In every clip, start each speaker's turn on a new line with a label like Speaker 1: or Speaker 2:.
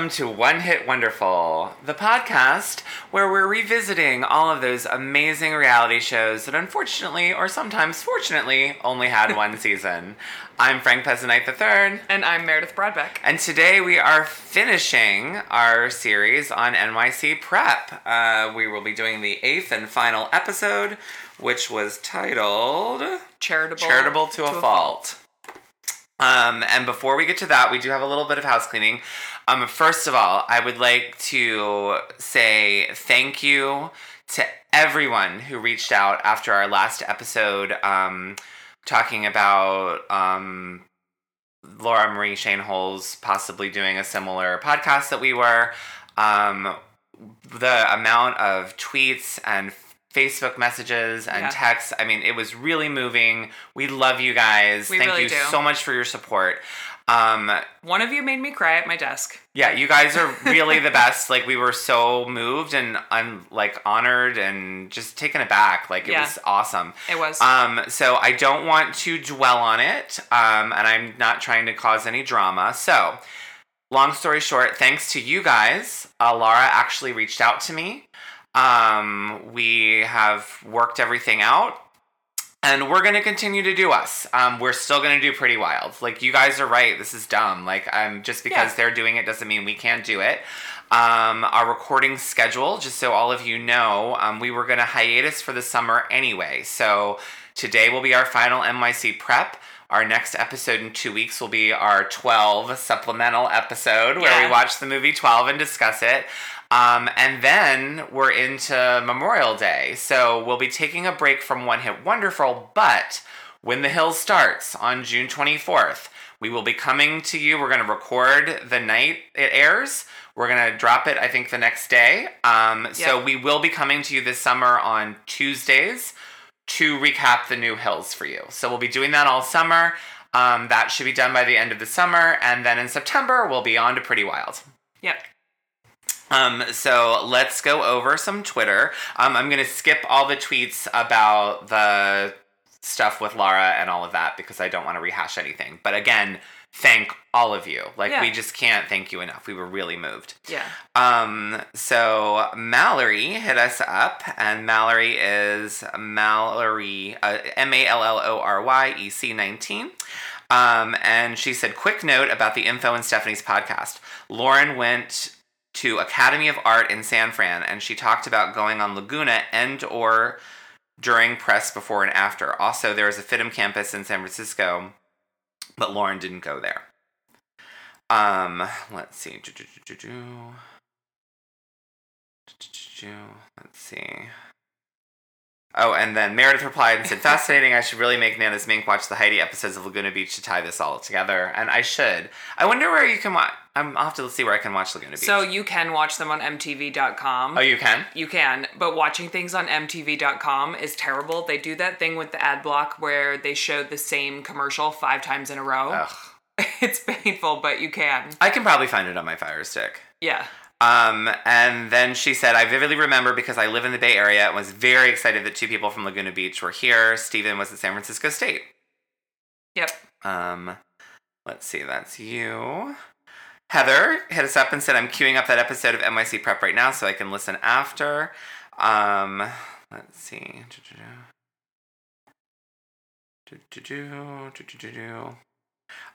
Speaker 1: Welcome to One Hit Wonderful, the podcast where we're revisiting all of those amazing reality shows that unfortunately, or sometimes fortunately, only had one season. I'm Frank Pezzanite III.
Speaker 2: And I'm Meredith Broadbeck.
Speaker 1: And today we are finishing our series on NYC Prep. Uh, we will be doing the eighth and final episode, which was titled
Speaker 2: Charitable,
Speaker 1: Charitable to, a, fault. Um, and before we get to that, we do have a little bit of house cleaning. Um, first of all, I would like to say thank you to everyone who reached out after our last episode um, talking about um, Laura Marie Shane Holes possibly doing a similar podcast that we were. Um, the amount of tweets and Facebook messages and
Speaker 2: Yeah.
Speaker 1: texts. I mean, it was really moving. We love you guys.
Speaker 2: We
Speaker 1: Thank
Speaker 2: really
Speaker 1: you
Speaker 2: do.
Speaker 1: so much for your support. Um,
Speaker 2: One of you made me cry at my desk.
Speaker 1: yeah, you guys are really the best. Like we were so moved and un- like honored and just taken aback. Like it
Speaker 2: Yeah.
Speaker 1: was awesome.
Speaker 2: It was.
Speaker 1: Um, so I don't want to dwell on it, um, and I'm not trying to cause any drama. So, long story short, thanks to you guys, uh, Laura actually reached out to me. Um, we have worked everything out. And we're gonna continue to do us. Um, we're still gonna do pretty wild. Like you guys are right. This is dumb. Like um, just because
Speaker 2: Yeah.
Speaker 1: they're doing it doesn't mean we can't do it. Um, our recording schedule, just so all of you know, um, we were gonna hiatus for the summer anyway. So today will be our final NYC prep. Our next episode in two weeks will be our 12 supplemental episode where we watch the movie 12 and discuss it. Um, and then we're into Memorial Day. So we'll be taking a break from One Hit Wonderful, but when The Hills starts on June 24th, we will be coming to you. We're going to record the night it airs. We're going to drop it, I think, the next day. Um, So we will be coming to you this summer on Tuesdays to recap the new hills for you. So we'll be doing that all summer. Um, that should be done by the end of the summer. And then in September, we'll be on to Pretty Wild.
Speaker 2: yep.
Speaker 1: Um, so let's go over some Twitter. Um, I'm gonna skip all the tweets about the stuff with Laura and all of that because I don't want to rehash anything. But again, thank all of you. Like
Speaker 2: Yeah.
Speaker 1: we just can't thank you enough. We were really moved.
Speaker 2: Yeah.
Speaker 1: Um, so Mallory hit us up, and Mallory is Mallory, uh, M A L L O R Y E C 19. Um, and she said, quick note about the info in Stephanie's podcast. Lauren went to Academy of Art in San Fran, and she talked about going on Laguna and or during press before and after. Also, there is a FIDM campus in San Francisco, but Lauren didn't go there. Um, let's see. Let's see. Oh, and then Meredith replied and said, Fascinating. I should really make Nana's Mink watch the Heidi episodes of Laguna Beach to tie this all together. And I should. I wonder where you can watch. I'll have to see where I can watch Laguna Beach.
Speaker 2: So you can watch them on MTV.com.
Speaker 1: oh, you can?
Speaker 2: You can, but watching things on MTV.com is terrible. They do that thing with the ad block where they show the same commercial five times in a row.
Speaker 1: Ugh.
Speaker 2: It's painful, but you can.
Speaker 1: I can probably find it on my Fire Stick.
Speaker 2: Yeah.
Speaker 1: Um, and then she said, I vividly remember because I live in the Bay Area and was very excited that two people from Laguna Beach were here. Steven was at San Francisco State.
Speaker 2: Yep.
Speaker 1: Um, let's see, that's you. Heather hit us up and said, I'm queuing up that episode of NYC Prep right now so I can listen after. Um, let's see.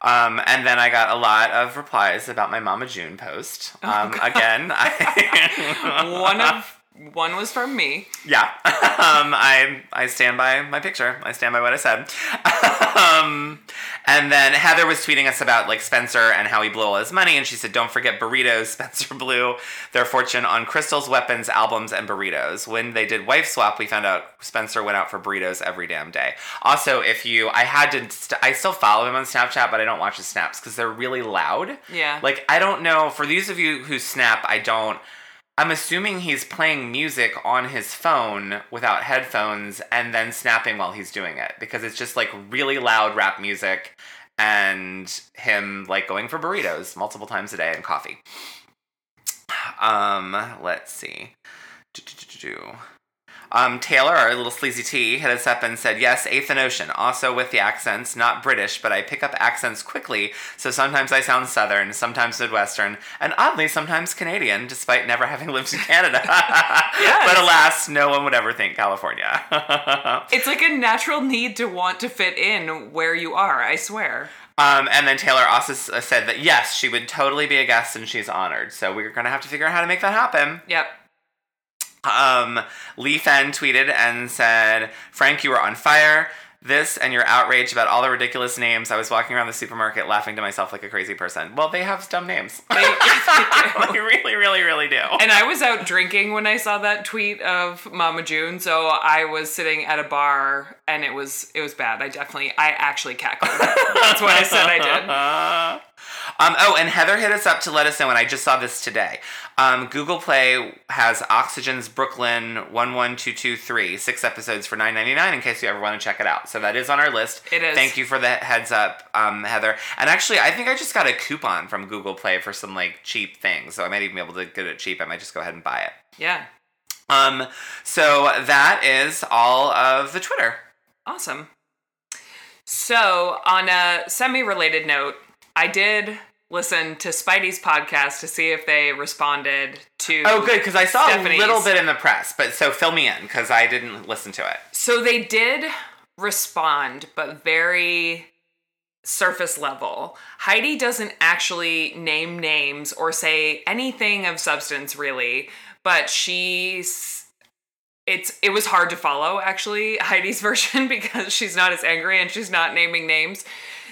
Speaker 1: Um, and then I got a lot of replies about my Mama June post.
Speaker 2: Oh,
Speaker 1: Um,
Speaker 2: God.
Speaker 1: again, I,
Speaker 2: one of one was from me.
Speaker 1: yeah, um, I I stand by my picture. I stand by what I said. um, and then Heather was tweeting us about like Spencer and how he blew all his money, and she said, "Don't forget burritos. Spencer blew their fortune on crystals, weapons, albums, and burritos. When they did wife swap, we found out Spencer went out for burritos every damn day. Also, if you, I had to, st- I still follow him on Snapchat, but I don't watch his snaps because they're really loud.
Speaker 2: Yeah.
Speaker 1: Like I don't know. For these of you who snap, I don't. I'm assuming he's playing music on his phone without headphones and then snapping while he's doing it because it's just like really loud rap music and him like going for burritos multiple times a day and coffee. Um, let's see. Do-do-do-do-do. Um, Taylor, our little sleazy T, hit us up and said, Yes, Eighth and Ocean. Also with the accents, not British, but I pick up accents quickly, so sometimes I sound Southern, sometimes Midwestern, and oddly, sometimes Canadian, despite never having lived in Canada. But alas, no one would ever think California.
Speaker 2: It's like a natural need to want to fit in where you are, I swear.
Speaker 1: um, and then Taylor also uh, said that yes, she would totally be a guest and she's honored. So we're going to have to figure out how to make that happen.
Speaker 2: Yep.
Speaker 1: Um, Lee Fen tweeted and said, Frank, you were on fire. This and your outrage about all the ridiculous names. I was walking around the supermarket laughing to myself like a crazy person. Well, they have dumb names.
Speaker 2: They they
Speaker 1: really, really, really do.
Speaker 2: And I was out drinking when I saw that tweet of Mama June, so I was sitting at a bar and it was it was bad. I definitely I actually cackled. That's what I said I did.
Speaker 1: Um, oh, and Heather hit us up to let us know, and I just saw this today. Um, Google Play has Oxygen's Brooklyn 11223, six episodes for $9.99 in case you ever want to check it out. So that is on our list.
Speaker 2: It is.
Speaker 1: Thank you for the heads up, um, Heather. And actually, I think I just got a coupon from Google Play for some like cheap things. So I might even be able to get it cheap. I might just go ahead and buy it.
Speaker 2: Yeah.
Speaker 1: Um, so that is all of the Twitter.
Speaker 2: Awesome. So, on a semi related note, I did listen to Speidi's podcast to see if they responded to.
Speaker 1: Oh, good, because I saw
Speaker 2: Stephanie's.
Speaker 1: a little bit in the press. But so fill me in, because I didn't listen to it.
Speaker 2: So, they did respond, but very surface level. Heidi doesn't actually name names or say anything of substance, really, but she's. It's it was hard to follow actually Heidi's version because she's not as angry and she's not naming names.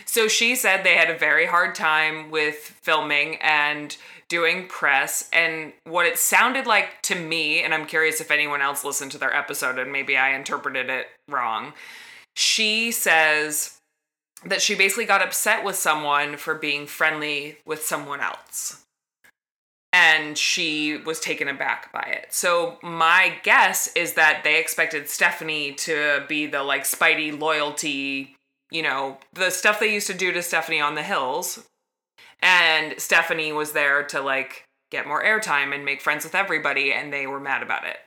Speaker 2: So she said they had a very hard time with filming and doing press and what it sounded like to me and I'm curious if anyone else listened to their episode and maybe I interpreted it wrong. She says that she basically got upset with someone for being friendly with someone else. And she was taken aback by it. So my guess is that they expected Stephanie to be the like Speidi loyalty, you know, the stuff they used to do to Stephanie on the hills. And Stephanie was there to like get more airtime and make friends with everybody, and they were mad about it.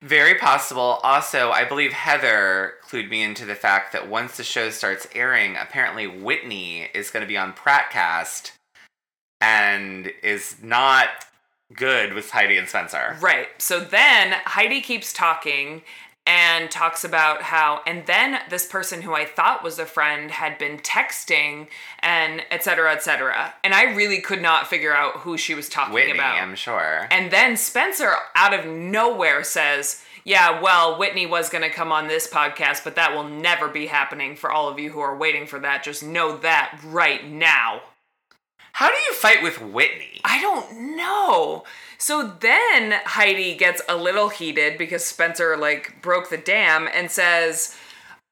Speaker 1: Very possible. Also, I believe Heather clued me into the fact that once the show starts airing, apparently Whitney is going to be on Prattcast and is not good with Heidi and Spencer.
Speaker 2: Right. So then Heidi keeps talking and talks about how and then this person who I thought was a friend had been texting and et cetera, et cetera. And I really could not figure out who she was talking
Speaker 1: Whitney,
Speaker 2: about.
Speaker 1: I'm sure.
Speaker 2: And then Spencer out of nowhere says, Yeah, well, Whitney was going to come on this podcast, but that will never be happening for all of you who are waiting for that. Just know that right now.
Speaker 1: How do you fight with Whitney?
Speaker 2: I don't know. So then Heidi gets a little heated because Spencer like broke the dam and says,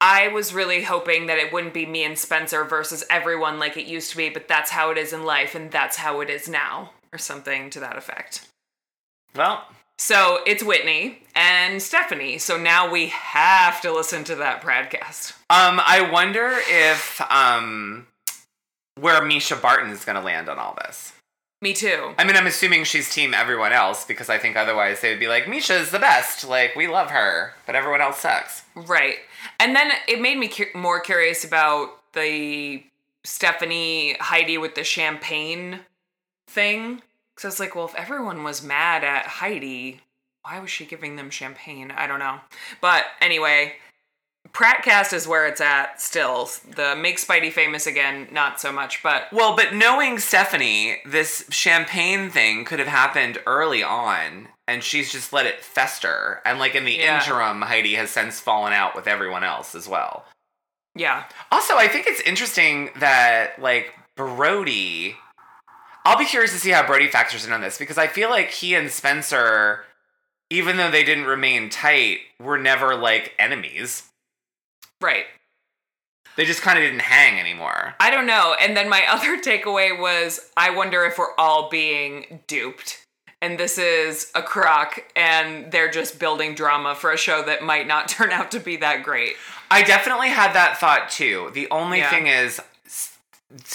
Speaker 2: I was really hoping that it wouldn't be me and Spencer versus everyone like it used to be, but that's how it is in life and that's how it is now, or something to that effect.
Speaker 1: Well,
Speaker 2: So it's Whitney and Stephanie. So now we have to listen to that podcast.
Speaker 1: um, I wonder if um, where Mischa Barton is going to land on all this.
Speaker 2: Me too.
Speaker 1: I mean, I'm assuming she's team everyone else because I think otherwise they would be like, Misha is the best. Like, we love her, but everyone else sucks.
Speaker 2: Right. And then it made me cu- more curious about the Stephanie Heidi with the champagne thing. Because I was like, well, if everyone was mad at Heidi, why was she giving them champagne? I don't know. But anyway, Prattcast is where it's at still. The Make Speidi Famous again, not so much. But
Speaker 1: Well, but knowing Stephanie, this champagne thing could have happened early on, and she's just let it fester. And like in the
Speaker 2: Yeah.
Speaker 1: interim, Heidi has since fallen out with everyone else as well.
Speaker 2: yeah,
Speaker 1: Also, I think it's interesting that like Brody. I'll be curious to see how Brody factors in on this because I feel like he and Spencer, even though they didn't remain tight, were never like enemies.
Speaker 2: Right.
Speaker 1: They just kind of didn't hang anymore.
Speaker 2: I don't know. And then my other takeaway was I wonder if we're all being duped. And this is a crock, and they're just building drama for a show that might not turn out to be that great.
Speaker 1: I definitely had that thought too. The only
Speaker 2: Yeah.
Speaker 1: thing is,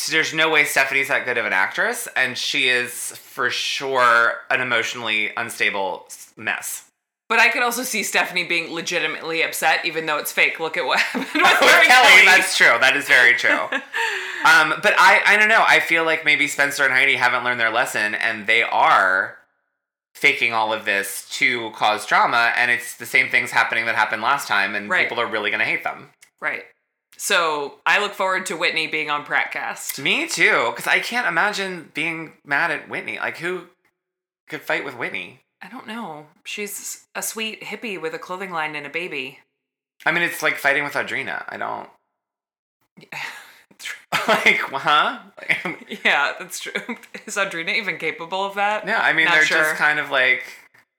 Speaker 1: there's no way Stephanie's that good of an actress, and she is for sure an emotionally unstable mess.
Speaker 2: But I could also see Stephanie being legitimately upset, even though it's fake. Look at what happened with
Speaker 1: With Kelly,
Speaker 2: Kelly.
Speaker 1: that's true. That is very true. um, but I, I don't know. I feel like maybe Spencer and Heidi haven't learned their lesson, and they are faking all of this to cause drama, and it's the same things happening that happened last time, and
Speaker 2: Right.
Speaker 1: people are really going to hate them.
Speaker 2: Right. So I look forward to Whitney being on Prattcast.
Speaker 1: Me too, because I can't imagine being mad at Whitney. Like, who could fight with Whitney?
Speaker 2: I don't know. She's a sweet hippie with a clothing line and a baby.
Speaker 1: I mean, it's like fighting with Audrina. I don't like, huh?
Speaker 2: yeah, that's true. Is Audrina even capable of that?
Speaker 1: yeah, I mean,
Speaker 2: Not
Speaker 1: they're
Speaker 2: sure.
Speaker 1: just kind of like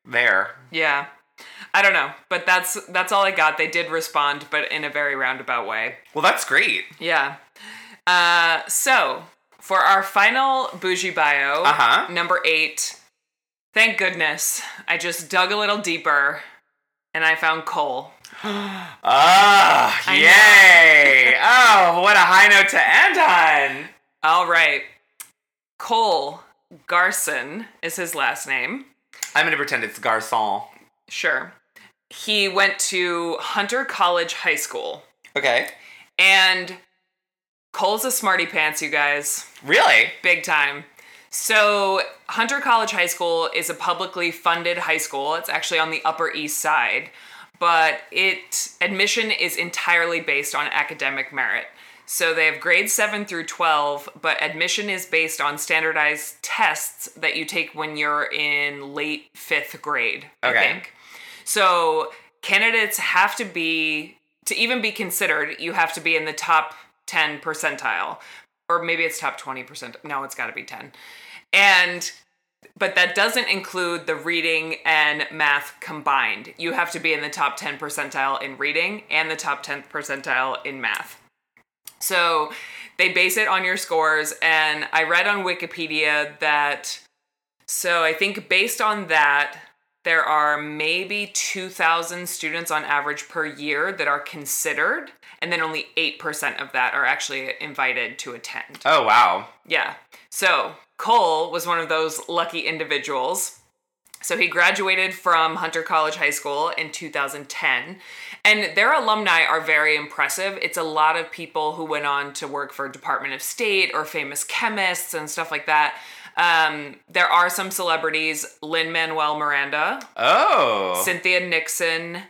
Speaker 1: there.
Speaker 2: Yeah. I don't know, but that's that's all I got. They did respond, but in a very roundabout way.
Speaker 1: Well, that's great.
Speaker 2: Yeah. Uh, so for our final bougie bio,
Speaker 1: Uh-huh.
Speaker 2: number eight. Thank goodness, I just dug a little deeper, and I found Cole.
Speaker 1: Ah,
Speaker 2: I
Speaker 1: yay! oh, what a high note to end on.
Speaker 2: All right, Cole Garson is his last name.
Speaker 1: I'm gonna pretend it's Garcon.
Speaker 2: Sure. He went to Hunter College High School,
Speaker 1: Okay.
Speaker 2: and Cole's a smarty pants, you guys.
Speaker 1: Really?
Speaker 2: big time. So, Hunter College High School is a publicly funded high school. It's actually on the Upper East Side, but it admission is entirely based on academic merit. So they have grades 7 through 12, but admission is based on standardized tests that you take when you're in late 5th grade, I
Speaker 1: Okay.
Speaker 2: think. So, candidates have to be to even be considered, you have to be in the top 10 percentile or maybe it's top 20%. No, it's got to be 10. And but that doesn't include the reading and math combined. You have to be in the top 10 percentile in reading and the top 10th percentile in math. So they base it on your scores and I read on Wikipedia that so I think based on that there are maybe 2,000 students on average per year that are considered, and then only 8% of that are actually invited to attend.
Speaker 1: Oh wow.
Speaker 2: Yeah. So Cole was one of those lucky individuals. So he graduated from Hunter College High School in 2010. And their alumni are very impressive. It's a lot of people who went on to work for Department of State or famous chemists and stuff like that. Um, there are some celebrities Lin-Manuel Miranda,
Speaker 1: Oh.
Speaker 2: Cynthia Nixon,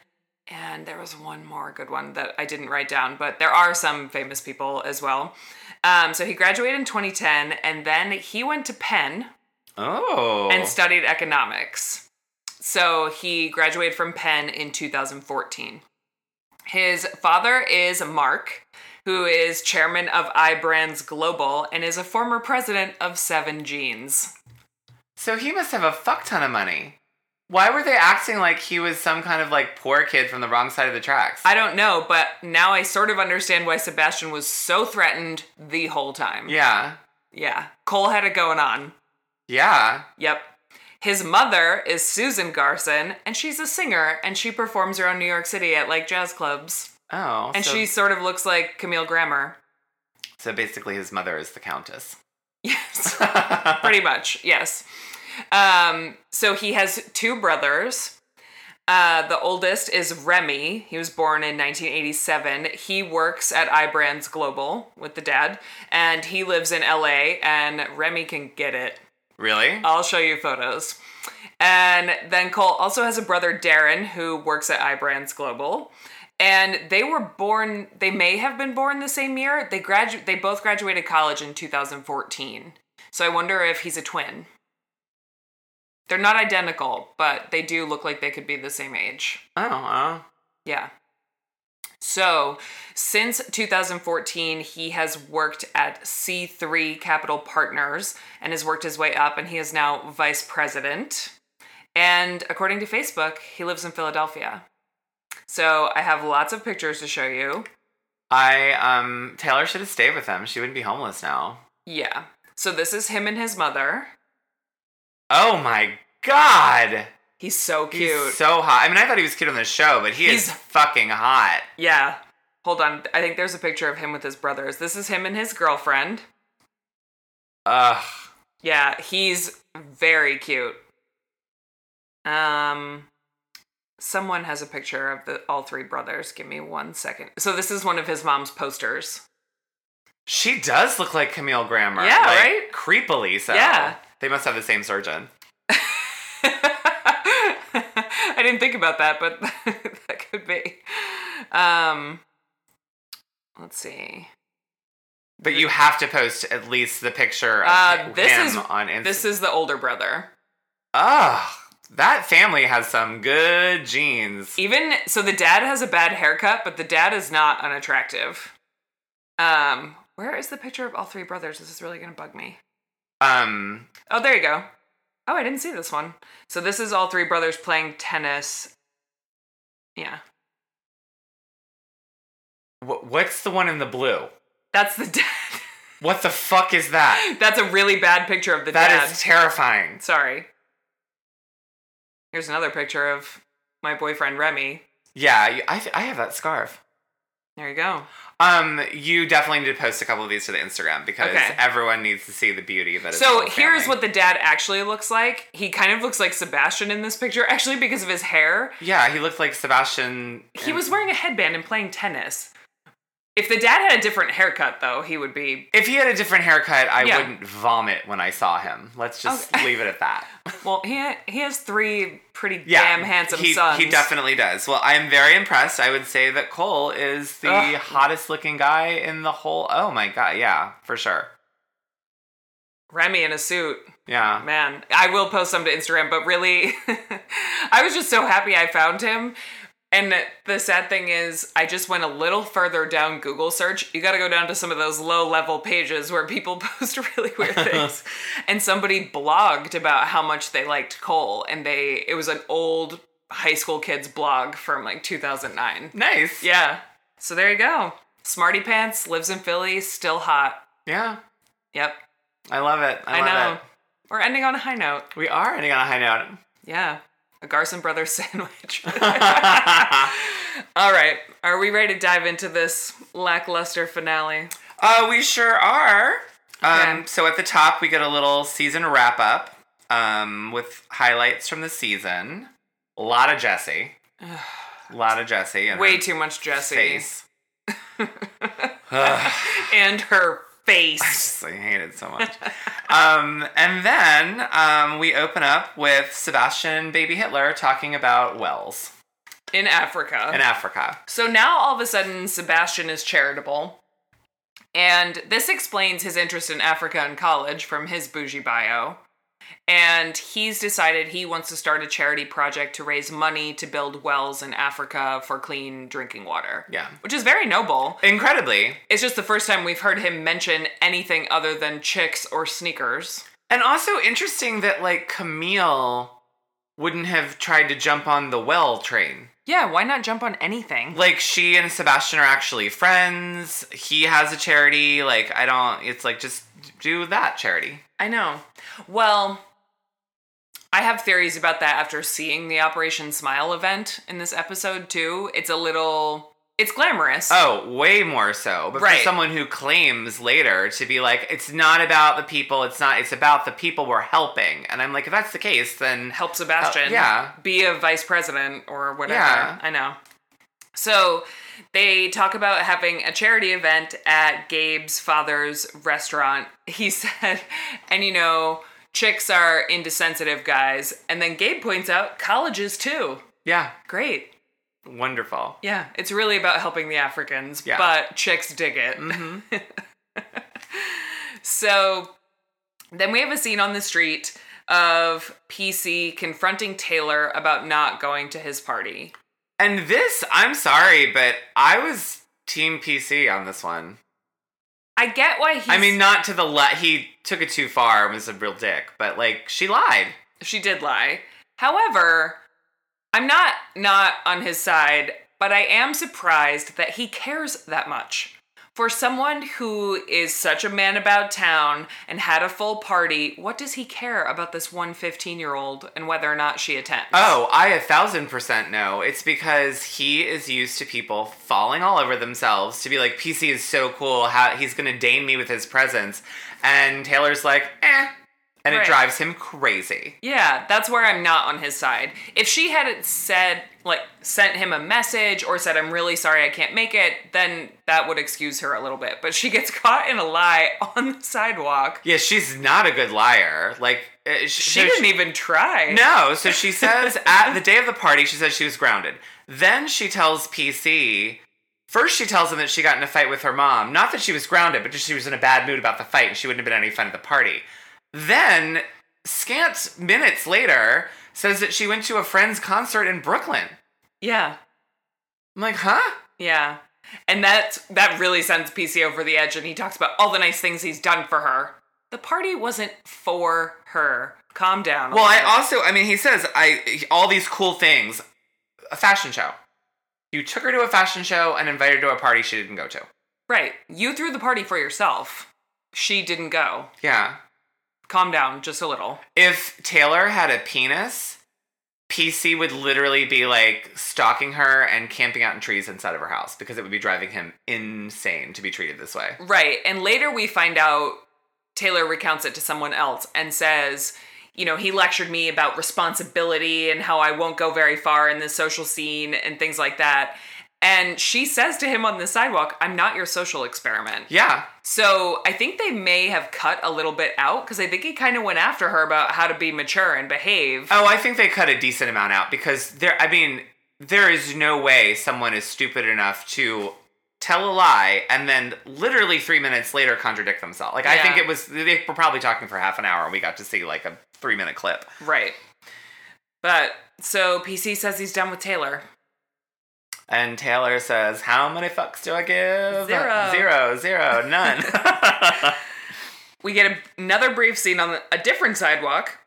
Speaker 2: and there was one more good one that I didn't write down, but there are some famous people as well. Um, so he graduated in 2010, and then he went to Penn
Speaker 1: oh.
Speaker 2: and studied economics. So he graduated from Penn in 2014. His father is Mark, who is chairman of iBrands Global and is a former president of Seven Jeans.
Speaker 1: so he must have a fuck ton of money. Why were they acting like he was some kind of like poor kid from the wrong side of the tracks?
Speaker 2: I don't know, but now I sort of understand why Sebastian was so threatened the whole time.
Speaker 1: yeah.
Speaker 2: Yeah. Cole had it going on.
Speaker 1: Yeah.
Speaker 2: Yep. His mother is Susan Garson, and she's a singer, and she performs around New York City at like jazz clubs.
Speaker 1: Oh.
Speaker 2: And
Speaker 1: so,
Speaker 2: she sort of looks like Camille Grammer.
Speaker 1: So basically, his mother is the countess.
Speaker 2: Yes. Pretty much, yes. Um, so he has two brothers. Uh, the oldest is Remy. He was born in 1987. He works at iBrands Global with the dad, and he lives in LA, and Remy can get it.
Speaker 1: Really?
Speaker 2: I'll show you photos. And then Cole also has a brother, Darren, who works at iBrands Global. And they were born, they may have been born the same year. They gradu- they both graduated college in 2014. So I wonder if he's a twin. They're not identical, but they do look like they could be the same age.
Speaker 1: Oh.
Speaker 2: Yeah. So, since 2014, he has worked at C3 Capital Partners and has worked his way up, and he is now vice president. And according to Facebook, he lives in Philadelphia. So, I have lots of pictures to show you.
Speaker 1: I um Taylor should have stayed with him. She wouldn't be homeless now.
Speaker 2: Yeah. So, this is him and his mother.
Speaker 1: Oh my god.
Speaker 2: He's so cute.
Speaker 1: He's so hot. I mean, I thought he was cute on the show, but he is fucking hot.
Speaker 2: yeah. Hold on. I think there's a picture of him with his brothers. This is him and his girlfriend.
Speaker 1: Ugh.
Speaker 2: Yeah, he's very cute. Um Someone has a picture of the all three brothers. Give me one second. So this is one of his mom's posters.
Speaker 1: She does look like Camille Grammer.
Speaker 2: Yeah,
Speaker 1: like,
Speaker 2: right?
Speaker 1: Creepily so.
Speaker 2: Yeah.
Speaker 1: They must have the same surgeon.
Speaker 2: I didn't think about that, but that could be. Um, let's see.
Speaker 1: But you have to post at least the picture of
Speaker 2: Uh, this
Speaker 1: him
Speaker 2: is
Speaker 1: on Instagram.
Speaker 2: this is the older brother.
Speaker 1: Oh, that family has some good genes.
Speaker 2: Even so, the dad has a bad haircut, but the dad is not unattractive. Um, where is the picture of all three brothers? This is really gonna bug me.
Speaker 1: Um,
Speaker 2: Oh, there you go. Oh, I didn't see this one. So this is all three brothers playing tennis. Yeah,
Speaker 1: wh- what's the one in the blue?
Speaker 2: that's the dad.
Speaker 1: What the fuck is that?
Speaker 2: that's a really bad picture of the
Speaker 1: That
Speaker 2: dad.
Speaker 1: is terrifying.
Speaker 2: Sorry. Here's another picture of my boyfriend Remy.
Speaker 1: Yeah, I, I have that scarf.
Speaker 2: There you go.
Speaker 1: Um, you definitely need to post a couple of these to the Instagram because
Speaker 2: Okay.
Speaker 1: everyone needs to see the beauty that is.
Speaker 2: So here's what the dad actually looks like. He kind of looks like Sebastian in this picture, actually because of his hair.
Speaker 1: Yeah, he looked like Sebastian.
Speaker 2: He was wearing a headband and playing tennis. If the dad had a different haircut, though, he would be.
Speaker 1: If he had a different haircut, I
Speaker 2: Yeah.
Speaker 1: wouldn't vomit when I saw him. Let's just
Speaker 2: Okay.
Speaker 1: leave it at that.
Speaker 2: Well, he he has three pretty
Speaker 1: Yeah,
Speaker 2: damn handsome
Speaker 1: he,
Speaker 2: sons.
Speaker 1: He definitely does. Well, I am very impressed. I would say that Cole is the
Speaker 2: Ugh.
Speaker 1: hottest looking guy in the whole. Oh my god, yeah, for sure.
Speaker 2: Remy in a suit.
Speaker 1: Yeah.
Speaker 2: Man, I will post some to Instagram, but really, I was just so happy I found him. And the sad thing is, I just went a little further down Google search. You got to go down to some of those low level pages where people post really weird things. and somebody blogged about how much they liked Cole, and they it was an old high school kids blog from like 2009.
Speaker 1: Nice.
Speaker 2: Yeah. So there you go. Smarty Pants lives in Philly, still hot.
Speaker 1: Yeah.
Speaker 2: Yep.
Speaker 1: I love it. I,
Speaker 2: I,
Speaker 1: love
Speaker 2: know.
Speaker 1: it.
Speaker 2: We're ending on a high note.
Speaker 1: We are ending on a high note.
Speaker 2: Yeah. A Garson Brothers sandwich. All right. Are we ready to dive into this lackluster finale?
Speaker 1: Uh, we sure are. Um, so at the top, we get a little season wrap up um, with highlights from the season. A lot of Jesse. A lot of Jesse.
Speaker 2: Way too much Jessie.
Speaker 1: face.
Speaker 2: And her
Speaker 1: I just I hate it so much. um, and then um, we open up with Sebastian Baby Hitler talking about wells
Speaker 2: In Africa.
Speaker 1: in Africa.
Speaker 2: So now all of a sudden, Sebastian is charitable. And this explains his interest in Africa and college from his bougie bio. And he's decided he wants to start a charity project to raise money to build wells in Africa for clean drinking water.
Speaker 1: Yeah.
Speaker 2: Which is very noble.
Speaker 1: Incredibly.
Speaker 2: It's just the first time we've heard him mention anything other than chicks or sneakers.
Speaker 1: And also interesting that like Camille wouldn't have tried to jump on the well train.
Speaker 2: Yeah, why not jump on anything?
Speaker 1: Like she and Sebastian are actually friends. He has a charity. Like I don't it's like just do that charity.
Speaker 2: I know. Well, I have theories about that after seeing the Operation Smile event in this episode too. It's a little it's glamorous.
Speaker 1: Oh, way more so. But
Speaker 2: Right.
Speaker 1: for someone who claims later to be like, it's not about the people, it's not, it's about the people we're helping. And I'm like, if that's the case, then
Speaker 2: Help Sebastian
Speaker 1: yeah.
Speaker 2: be a vice president or whatever.
Speaker 1: Yeah.
Speaker 2: I know. So they talk about having a charity event at Gabe's father's restaurant. He said, and you know, chicks are insensitive guys. And then Gabe points out colleges too.
Speaker 1: yeah,
Speaker 2: Great.
Speaker 1: wonderful.
Speaker 2: Yeah, it's really about helping the Africans,
Speaker 1: Yeah.
Speaker 2: but chicks dig it. Mm-hmm. so then we have a scene on the street of PC confronting Taylor about not going to his party.
Speaker 1: And this, I'm sorry, but I was Team PC on this one.
Speaker 2: I get why he.
Speaker 1: I mean, not to the le- he took it too far and was a real dick, but like she lied.
Speaker 2: she did lie. However, I'm not not on his side, but I am surprised that he cares that much. For someone who is such a man about town and had a full party, what does he care about this one 15 year old and whether or not she attends?
Speaker 1: Oh, I a thousand percent know. It's because he is used to people falling all over themselves to be like, PC is so cool. How he's gonna deign me with his presence, and Taylor's like, eh. And it drives him crazy.
Speaker 2: Yeah, that's where I'm not on his side. If she hadn't said, like, sent him a message or said, I'm really sorry I can't make it, then that would excuse her a little bit. But she gets caught in a lie on the sidewalk.
Speaker 1: Yeah, she's not a good liar. Like uh, sh-
Speaker 2: She
Speaker 1: so
Speaker 2: didn't even try.
Speaker 1: No, so she says at the day of the party, she says she was grounded. Then she tells PC. First, she tells him that she got in a fight with her mom. Not that she was grounded, but just she was in a bad mood about the fight and she wouldn't have been any fun at the party. Then, scant minutes later, says that she went to a friend's concert in Brooklyn.
Speaker 2: Yeah,
Speaker 1: I'm like, huh?
Speaker 2: yeah. And that that really sends PC over the edge and he talks about all the nice things he's done for her. The party wasn't for her. Calm down.
Speaker 1: Well, I also, I mean, he says I all these cool things. A fashion show. You took her to a fashion show and invited her to a party she didn't go to.
Speaker 2: Right. You threw the party for yourself. She didn't go.
Speaker 1: Yeah.
Speaker 2: Calm down just a little.
Speaker 1: if Taylor had a penis, PC would literally be like stalking her and camping out in trees inside of her house because it would be driving him insane to be treated this way.
Speaker 2: Right. And later we find out Taylor recounts it to someone else and says, you know, he lectured me about responsibility and how I won't go very far in the social scene and things like that. And she says to him on the sidewalk, I'm not your social experiment.
Speaker 1: Yeah.
Speaker 2: So I think they may have cut a little bit out because I think he kind of went after her about how to be mature and behave.
Speaker 1: Oh, I think they cut a decent amount out because there, I mean, there is no way someone is stupid enough to tell a lie and then literally three minutes later contradict themselves. Like, I think it was, they were probably talking for half an hour and we got to see like a three minute clip.
Speaker 2: Right. But so PC says he's done with Taylor.
Speaker 1: And Taylor says, How many fucks do I give?
Speaker 2: Zero.
Speaker 1: Zero, zero, none.
Speaker 2: We get a, another brief scene on a different sidewalk,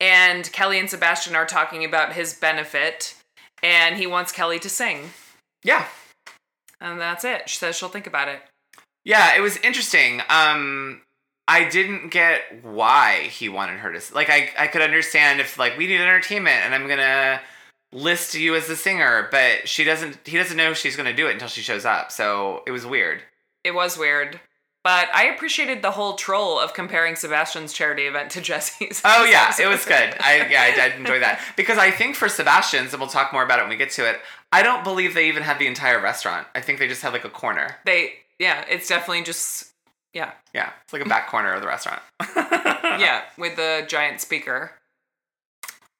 Speaker 2: and Kelly and Sebastian are talking about his benefit, and he wants Kelly to sing.
Speaker 1: yeah.
Speaker 2: And that's it. She says she'll think about it.
Speaker 1: Yeah, it was interesting. Um, I didn't get why he wanted her to like. I I could understand if like we need entertainment and I'm gonna list you as the singer, but she doesn't. He doesn't know she's gonna do it until she shows up. So it was weird.
Speaker 2: It was weird. But I appreciated the whole troll of comparing Sebastian's charity event to Jesse's.
Speaker 1: Oh yeah, it was good. I yeah, I did enjoy that because I think for Sebastian's, and we'll talk more about it when we get to it. I don't believe they even had the entire restaurant. I think they just had like a corner.
Speaker 2: They, yeah, it's definitely just, yeah,
Speaker 1: Yeah, it's like a back corner of the restaurant.
Speaker 2: yeah, with the giant speaker.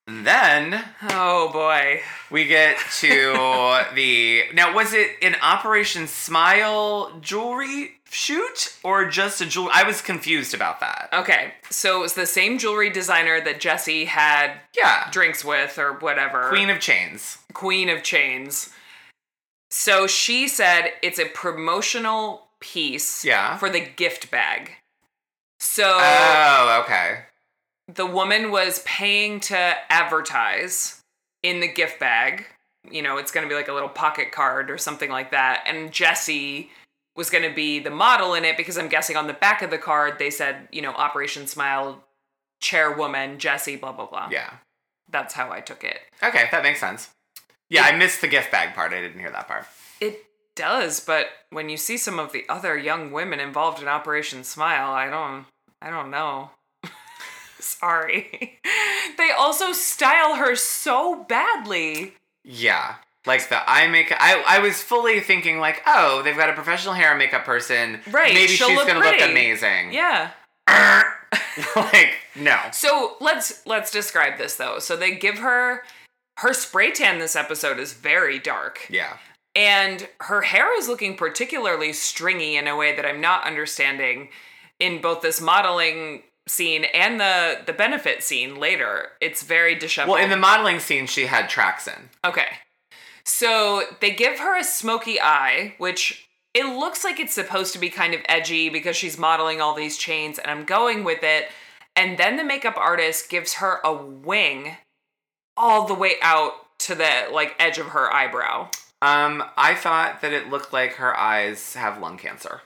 Speaker 1: Then
Speaker 2: Oh boy.
Speaker 1: we get to the now. Was it an Operation Smile jewelry shoot or just a jewel? I was confused about that.
Speaker 2: Okay, so it was the same jewelry designer that Jesse had
Speaker 1: Yeah,
Speaker 2: drinks with or whatever.
Speaker 1: Queen of Chains.
Speaker 2: Queen of Chains. So she said it's a promotional piece
Speaker 1: Yeah.
Speaker 2: for the gift bag. So
Speaker 1: Oh, okay.
Speaker 2: The woman was paying to advertise in the gift bag. You know, it's going to be like a little pocket card or something like that. And Jesse was going to be the model in it because I'm guessing on the back of the card they said, you know, Operation Smile chairwoman Jesse blah blah blah.
Speaker 1: Yeah.
Speaker 2: That's how I took it.
Speaker 1: Okay, that makes sense. Yeah, I missed the gift bag part. I didn't hear that part.
Speaker 2: It does, but when you see some of the other young women involved in Operation Smile, I don't I don't know. Sorry. they also style her so badly.
Speaker 1: Yeah. Like the eye makeup, I I was fully thinking like, oh, they've got a professional hair and makeup person.
Speaker 2: Right,
Speaker 1: Maybe she's
Speaker 2: look
Speaker 1: gonna look amazing.
Speaker 2: Yeah.
Speaker 1: like no.
Speaker 2: So let's let's describe this though. So they give her her spray tan this episode is very dark.
Speaker 1: Yeah.
Speaker 2: And her hair is looking particularly stringy in a way that I'm not understanding in both this modeling scene and the the benefit scene later. It's very disheveled.
Speaker 1: Well, in the modeling scene, she had tracks in.
Speaker 2: Okay. So they give her a smoky eye, which it looks like it's supposed to be kind of edgy because she's modeling all these chains, and I'm going with it. And then the makeup artist gives her a wing all the way out to the like edge of her eyebrow.
Speaker 1: Um, I thought that it looked like her eyes have lung cancer.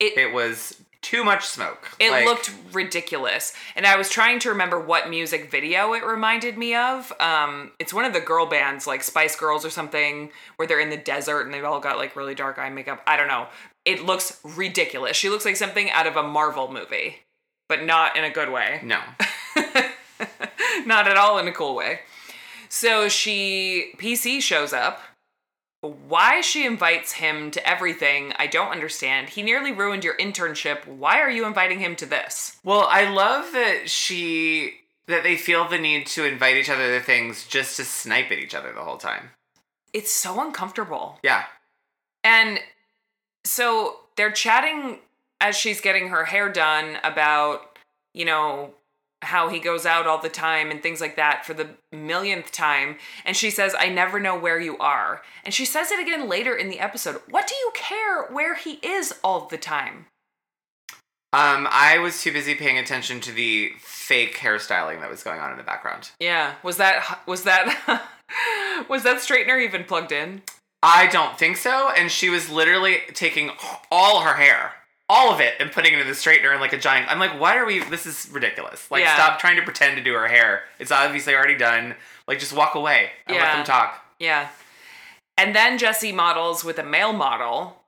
Speaker 2: It
Speaker 1: It was too much smoke.
Speaker 2: It
Speaker 1: Like,
Speaker 2: looked ridiculous. And I was trying to remember what music video it reminded me of. Um, it's one of the girl bands, like Spice Girls or something, where they're in the desert and they've all got like really dark eye makeup. I don't know. It looks ridiculous. She looks like something out of a Marvel movie. but not in a good way.
Speaker 1: No.
Speaker 2: not at all in a cool way. So she PC shows up. Why she invites him to everything, I don't understand. He nearly ruined your internship. Why are you inviting him to this?
Speaker 1: Well, I love that she that they feel the need to invite each other to things just to snipe at each other the whole time.
Speaker 2: It's so uncomfortable.
Speaker 1: Yeah.
Speaker 2: And so they're chatting as she's getting her hair done about, you know, how he goes out all the time and things like that for the millionth time. And she says, I never know where you are. And she says it again later in the episode. What do you care where he is all the time?
Speaker 1: Um, I was too busy paying attention to the fake hairstyling that was going on in the background.
Speaker 2: Yeah. Was that was that was that straightener even plugged in?
Speaker 1: I don't think so. And she was literally taking all her hair, all of it, and putting it in the straightener and like a giant. I'm like, why are we? This is ridiculous. Like,
Speaker 2: Yeah.
Speaker 1: stop trying to pretend to do her hair. It's obviously already done. Like, just walk away and let
Speaker 2: Yeah.
Speaker 1: them talk.
Speaker 2: Yeah. And then Jesse models with a male model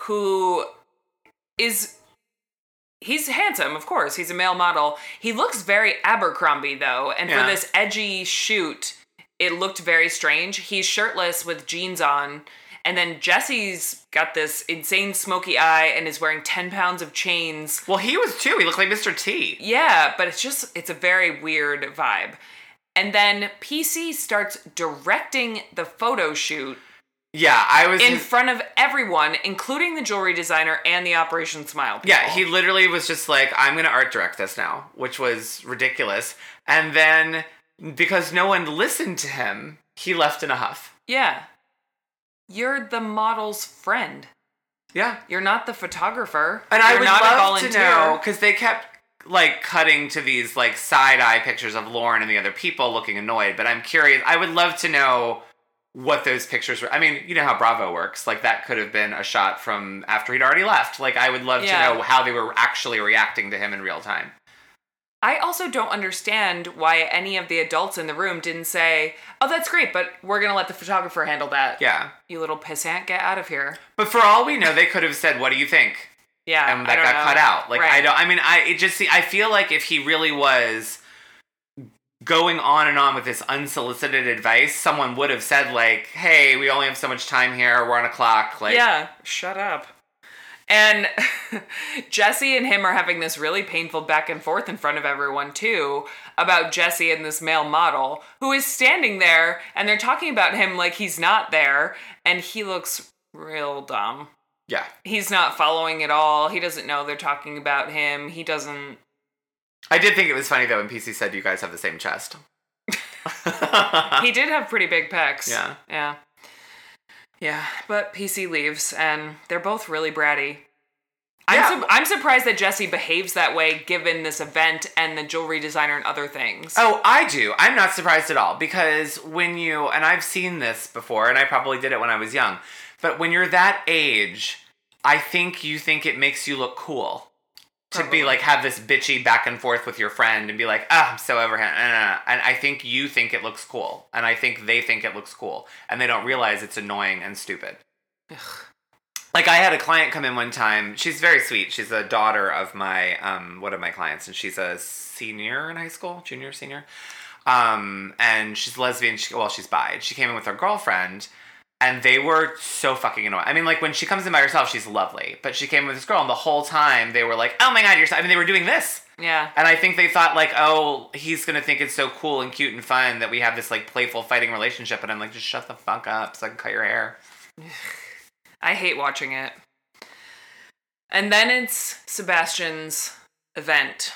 Speaker 2: who is he's handsome, of course. He's a male model. He looks very Abercrombie though, and
Speaker 1: Yeah.
Speaker 2: for this edgy shoot, it looked very strange. He's shirtless with jeans on. And then Jesse's got this insane smoky eye and is wearing 10 pounds of chains.
Speaker 1: Well, he was too. He looked like Mr. T.
Speaker 2: Yeah, but it's just, it's a very weird vibe. And then PC starts directing the photo shoot
Speaker 1: Yeah, I was.
Speaker 2: in front of everyone, including the jewelry designer and the Operation Smile. People.
Speaker 1: Yeah, he literally was just like, I'm going to art direct this now, which was ridiculous. And then because no one listened to him, he left in a huff.
Speaker 2: Yeah. You're the model's friend.
Speaker 1: Yeah.
Speaker 2: You're not the photographer.
Speaker 1: And I
Speaker 2: You're
Speaker 1: would love to know because they kept like cutting to these like side eye pictures of Lauren and the other people looking annoyed. But I'm curious. I would love to know what those pictures were. I mean, you know how Bravo works. Like that could have been a shot from after he'd already left. Like I would love
Speaker 2: Yeah.
Speaker 1: to know how they were actually reacting to him in real time.
Speaker 2: I also don't understand why any of the adults in the room didn't say, "Oh, that's great, but we're gonna let the photographer handle that."
Speaker 1: Yeah.
Speaker 2: You little pissant, get out of here.
Speaker 1: But for all we know, they could have said, "What do you think?"
Speaker 2: Yeah,
Speaker 1: and that got
Speaker 2: know.
Speaker 1: cut out. Like I don't. I mean, I it just. See I feel like if he really was going on and on with this unsolicited advice, someone would have said like, "Hey, we only have so much time here. We're on a clock." Like,
Speaker 2: yeah, shut up. And Jesse and him are having this really painful back and forth in front of everyone too about Jesse and this male model who is standing there and they're talking about him like he's not there and he looks real dumb.
Speaker 1: yeah.
Speaker 2: He's not following at all. He doesn't know they're talking about him. He doesn't
Speaker 1: I did think it was funny though when PC said you guys have the same chest.
Speaker 2: he did have pretty big pecs.
Speaker 1: Yeah.
Speaker 2: Yeah. Yeah, but PC leaves and they're both really bratty. I'm,
Speaker 1: Yeah.
Speaker 2: su- I'm surprised that Jesse behaves that way given this event and the jewelry designer and other things.
Speaker 1: Oh, I do. I'm not surprised at all because when you, and I've seen this before, and I probably did it when I was young, but when you're that age, I think you think it makes you look cool. To be like, have this bitchy back and forth with your friend and be like, ah, I'm so overhand. And I think you think it looks cool. And I think they think it looks cool. And they don't realize it's annoying and stupid. Like I had a client come in one time. She's very sweet. She's a daughter of my um one of my clients, and she's a senior in high school, junior, senior. Um, and she's lesbian. She, well, she's bi. She came in with her girlfriend, and they were so fucking annoying. I mean, like when she comes in by herself, she's lovely, but she came with this girl, and the whole time they were like, "Oh my god, you're." So-. I mean, they were doing this.
Speaker 2: yeah.
Speaker 1: And I think they thought like, oh, he's gonna think it's so cool and cute and fun that we have this like playful fighting relationship. And I'm like, just shut the fuck up so I can cut your hair.
Speaker 2: I hate watching it. And then it's Sebastian's event.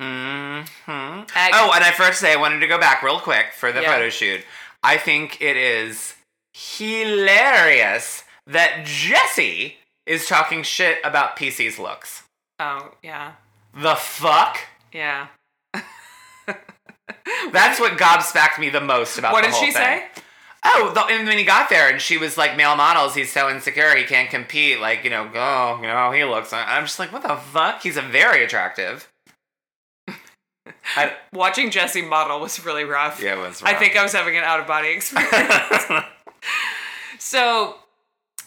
Speaker 1: Mm-hmm.
Speaker 2: Ag-
Speaker 1: Oh, and I first say I wanted to go back real quick for the
Speaker 2: Yeah.
Speaker 1: photo shoot. I think it is hilarious that Jesse is talking shit about PC's looks.
Speaker 2: Oh, yeah.
Speaker 1: The fuck?
Speaker 2: Yeah.
Speaker 1: That's what gobsmacked me the most about
Speaker 2: What did she
Speaker 1: thing.
Speaker 2: say?
Speaker 1: Oh, the, and when he got there and she was like, male models, he's so insecure, he can't compete. Like, you know, oh, you know, how he looks. I'm just like, what the fuck? He's a very attractive. I,
Speaker 2: Watching Jesse model was really rough.
Speaker 1: yeah, it was
Speaker 2: I think I was having an out of body experience. So,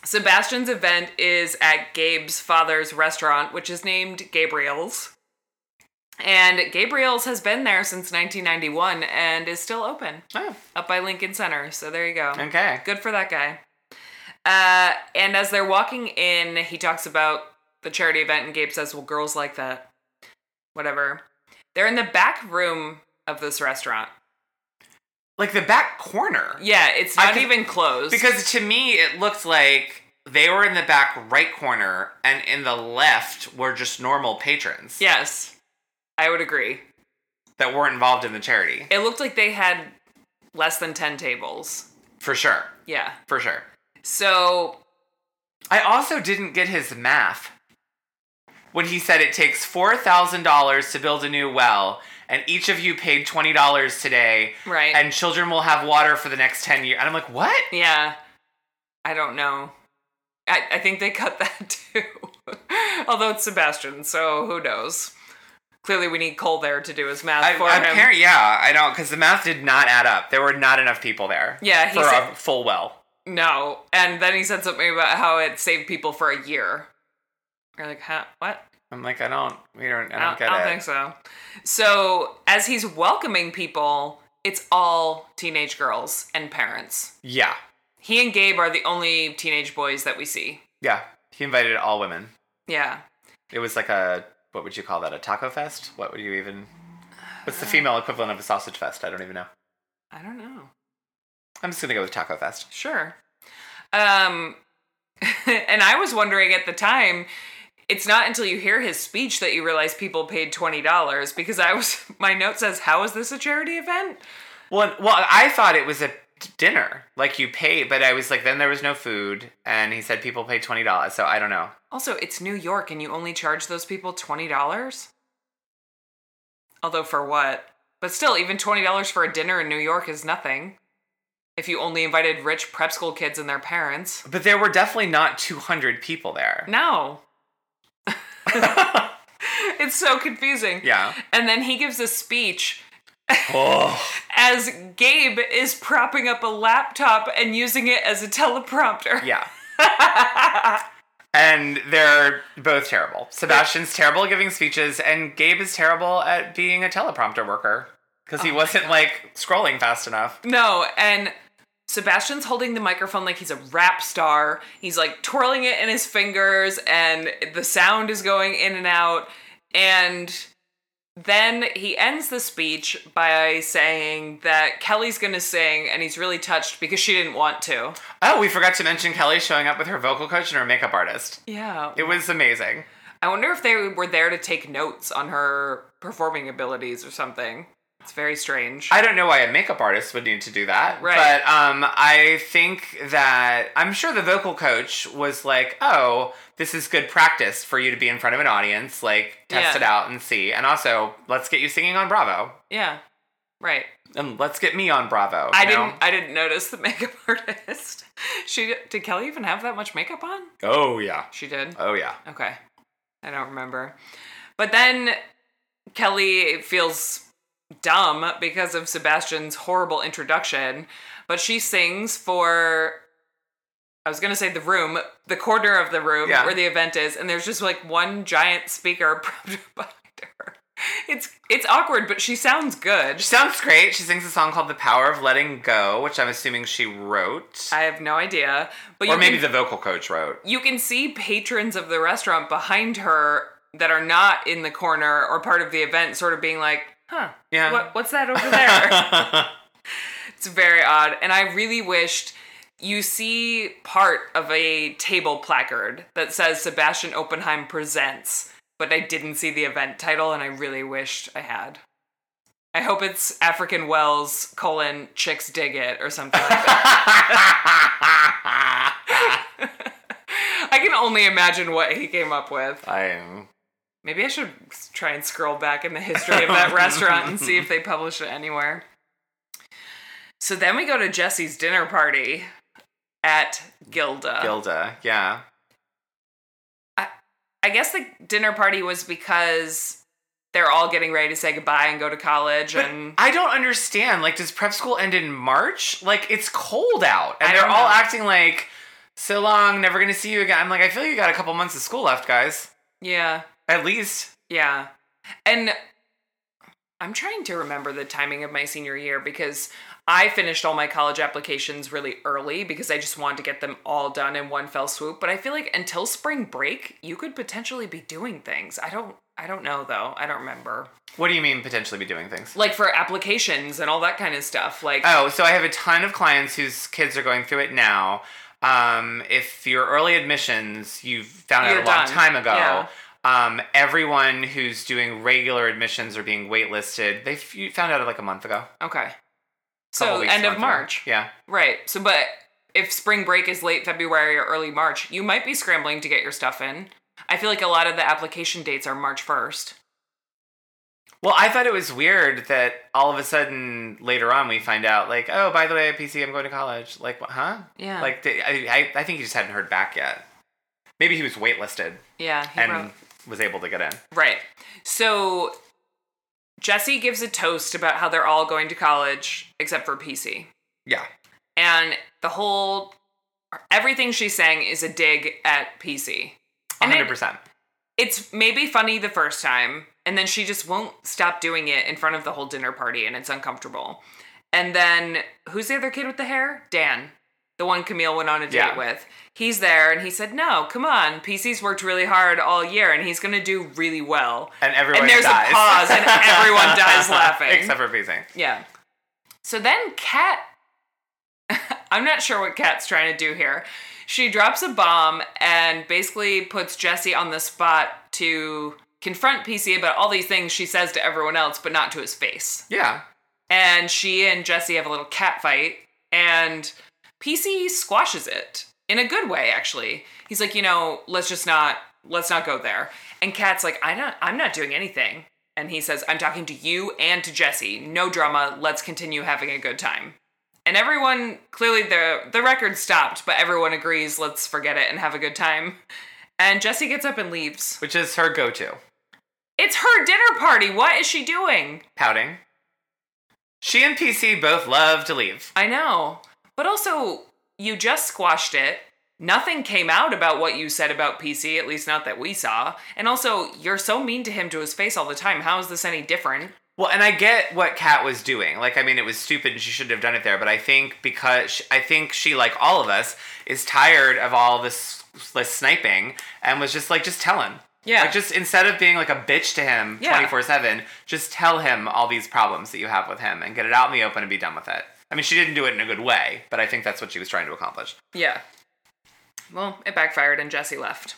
Speaker 2: Sebastian's event is at Gabe's father's restaurant, which is named Gabriel's. And Gabriel's has been there since 1991 and is still open
Speaker 1: Oh,
Speaker 2: up by Lincoln Center. So there you go.
Speaker 1: okay.
Speaker 2: Good for that guy. Uh, and as they're walking in, he talks about the charity event, and Gabe says, Well, girls like that. Whatever. They're in the back room of this restaurant.
Speaker 1: Like the back corner.
Speaker 2: Yeah, it's
Speaker 1: I
Speaker 2: not
Speaker 1: could-
Speaker 2: even closed.
Speaker 1: Because to me, it looked like they were in the back right corner, and in the left were just normal patrons
Speaker 2: yes, I would agree.
Speaker 1: that weren't involved in the charity.
Speaker 2: It looked like they had less than 10 tables.
Speaker 1: For sure.
Speaker 2: Yeah.
Speaker 1: For sure.
Speaker 2: So,
Speaker 1: I also didn't get his math when he said it takes $4,000 to build a new well, and each of you paid $20 today,
Speaker 2: right.
Speaker 1: and children will have water for the next 10 years. And I'm like, what?
Speaker 2: yeah. I don't know. I, I think they cut that too. Although it's Sebastian, so who knows? Clearly, we need Cole there to do his math
Speaker 1: I,
Speaker 2: for him.
Speaker 1: apparent- yeah, I don't, because the math did not add up. There were not enough people there
Speaker 2: Yeah, he
Speaker 1: for
Speaker 2: said-
Speaker 1: a full well.
Speaker 2: No. And then he said something about how it saved people for a year. You're like, huh? What?
Speaker 1: I'm like, I don't, we don't, I don't,
Speaker 2: I don't,
Speaker 1: get
Speaker 2: I don't
Speaker 1: it.
Speaker 2: think so. So, as he's welcoming people, it's all teenage girls and parents.
Speaker 1: Yeah,
Speaker 2: He and Gabe are the only teenage boys that we see.
Speaker 1: yeah. He invited all women.
Speaker 2: Yeah.
Speaker 1: It was like a, what would you call that? A taco fest? What would you even? What's the female equivalent of a sausage fest? I don't even know.
Speaker 2: I don't know.
Speaker 1: I'm just gonna go with taco fest.
Speaker 2: Sure. Um, and I was wondering at the time, it's not until you hear his speech that you realize people paid $20 because I was, my note says, How is this a charity event?
Speaker 1: Well, well, I thought it was a dinner, like you pay, but I was like, then there was no food, and he said people pay twenty dollars. So I don't know.
Speaker 2: Also, it's New York and you only charge those people $20? Although, for what? But still, even $20 for a dinner in New York is nothing. If you only invited rich prep school kids and their parents.
Speaker 1: But there were definitely not two hundred people there.
Speaker 2: No. it's so confusing.
Speaker 1: yeah.
Speaker 2: And then he gives a speech
Speaker 1: Oh.
Speaker 2: as Gabe is propping up a laptop and using it as a teleprompter.
Speaker 1: Yeah. and they're both terrible. Sebastian's terrible at giving speeches, and Gabe is terrible at being a teleprompter worker because he
Speaker 2: Oh
Speaker 1: wasn't like scrolling fast enough.
Speaker 2: No, and Sebastian's holding the microphone like he's a rap star. He's like twirling it in his fingers, and the sound is going in and out. And then he ends the speech by saying that Kelly's gonna sing, and he's really touched because she didn't want to.
Speaker 1: Oh, we forgot to mention Kelly showing up with her vocal coach and her makeup artist.
Speaker 2: Yeah.
Speaker 1: It was amazing.
Speaker 2: I wonder if they were there to take notes on her performing abilities or something. It's very strange.
Speaker 1: I don't know why a makeup artist would need to do that.
Speaker 2: Right.
Speaker 1: But um, I think that I'm sure the vocal coach was like, oh, this is good practice for you to be in front of an audience. Like, test
Speaker 2: Yeah.
Speaker 1: it out and see. And also, let's get you singing on Bravo.
Speaker 2: yeah. Right.
Speaker 1: And let's get me on Bravo.
Speaker 2: I
Speaker 1: know?
Speaker 2: didn't I didn't notice the makeup artist. She did Kelly even have that much makeup on?
Speaker 1: Oh, yeah.
Speaker 2: She did.
Speaker 1: Oh, yeah.
Speaker 2: Okay. I don't remember. But then Kelly feels dumb because of Sebastian's horrible introduction, but she sings for I was gonna say the room, the corner of the room
Speaker 1: Yeah.
Speaker 2: where the event is, and there's just like one giant speaker behind her. It's it's awkward, but she sounds good.
Speaker 1: She sounds great. She sings a song called The Power of Letting Go, which I'm assuming she wrote.
Speaker 2: I have no idea, but
Speaker 1: or maybe
Speaker 2: can,
Speaker 1: the vocal coach wrote.
Speaker 2: you can see patrons of the restaurant behind her that are not in the corner or part of the event, sort of being like, "Huh,
Speaker 1: Yeah.
Speaker 2: what, what's that over there?" It's very odd. And I really wished you see part of a table placard that says Sebastian Oppenheim presents, but I didn't see the event title and I really wished I had. I hope it's African Wells colon chicks dig it or something like that. I can only imagine what he came up with.
Speaker 1: I am.
Speaker 2: Maybe I should try and scroll back in the history of that restaurant and see if they publish it anywhere. So then we go to Jesse's dinner party at Gilda.
Speaker 1: Gilda, yeah.
Speaker 2: I I guess the dinner party was because they're all getting ready to say goodbye and go to college
Speaker 1: But
Speaker 2: and
Speaker 1: I don't understand. Like, does prep school end in March? Like, it's cold out, and they're all acting like, "So long, never gonna see you again." I'm like, I feel like you got a couple months of school left, guys.
Speaker 2: yeah,
Speaker 1: At least.
Speaker 2: yeah. And I'm trying to remember the timing of my senior year because I finished all my college applications really early because I just wanted to get them all done in one fell swoop. But I feel like until spring break, you could potentially be doing things. I don't I don't know though. I don't remember.
Speaker 1: What do you mean potentially be doing things?
Speaker 2: Like for applications and all that kind of stuff. Like
Speaker 1: Oh, so I have a ton of clients whose kids are going through it now. Um, if you're early admissions, you've found out a long
Speaker 2: done.
Speaker 1: time ago.
Speaker 2: Yeah.
Speaker 1: Um, everyone who's doing regular admissions or being waitlisted, they f- found out like a month ago.
Speaker 2: okay. So
Speaker 1: weeks,
Speaker 2: end of
Speaker 1: ago.
Speaker 2: March.
Speaker 1: Yeah.
Speaker 2: Right. So but if spring break is late February or early March, you might be scrambling to get your stuff in. I feel like a lot of the application dates are March 1st.
Speaker 1: Well, I thought it was weird that all of a sudden later on we find out like, oh, by the way, PC, I'm going to college. Like, what, huh?
Speaker 2: Yeah.
Speaker 1: Like, I, I, I think he just hadn't heard back yet. Maybe he was waitlisted
Speaker 2: Yeah, he
Speaker 1: and
Speaker 2: wrote.
Speaker 1: Was able to get in.
Speaker 2: Right. So Jesse gives a toast about how they're all going to college except for PC.
Speaker 1: Yeah.
Speaker 2: And the whole everything she's saying is a dig at PC. And it-
Speaker 1: 100%.
Speaker 2: It's maybe funny the first time, and then she just won't stop doing it in front of the whole dinner party, and it's uncomfortable. And then who's the other kid with the hair? Dan, the one Camille went on a date
Speaker 1: Yeah.
Speaker 2: with. He's there, and he said, "No, come on. PC's worked really hard all year, and he's gonna do really well."
Speaker 1: and everyone dies,
Speaker 2: and there's
Speaker 1: dies.
Speaker 2: a pause, and everyone dies laughing.
Speaker 1: Except for PC.
Speaker 2: Yeah. So then Kat I'm not sure what Kat's trying to do here. She drops a bomb and basically puts Jesse on the spot to confront PC about all these things she says to everyone else, but not to his face.
Speaker 1: Yeah.
Speaker 2: And she and Jesse have a little cat fight, and PC squashes it in a good way, actually. He's like, you know, let's just not let's not go there. And Kat's like, I don't I'm not doing anything. And he says, I'm talking to you and to Jesse. No drama. Let's continue having a good time. And everyone clearly the the record stopped, but everyone agrees, let's forget it and have a good time. And Jesse gets up and leaves.
Speaker 1: Which is her go to.
Speaker 2: It's her dinner party. What is she doing?
Speaker 1: Pouting. She and PC both love to leave.
Speaker 2: I know. But also, you just squashed it. Nothing came out about what you said about PC, at least not that we saw. And also, you're so mean to him to his face all the time. How is this any different?
Speaker 1: Well, and I get what Kat was doing. Like, I mean, it was stupid and she shouldn't have done it there. But I think because she, I think she, like all of us, is tired of all this, this sniping and was just like, just tell him.
Speaker 2: Yeah.
Speaker 1: Like, just instead of being like a bitch to him
Speaker 2: Yeah.
Speaker 1: 24 7, just tell him all these problems that you have with him and get it out in the open and be done with it. I mean, she didn't do it in a good way, but I think that's what she was trying to accomplish.
Speaker 2: Yeah. Well, it backfired and Jesse left.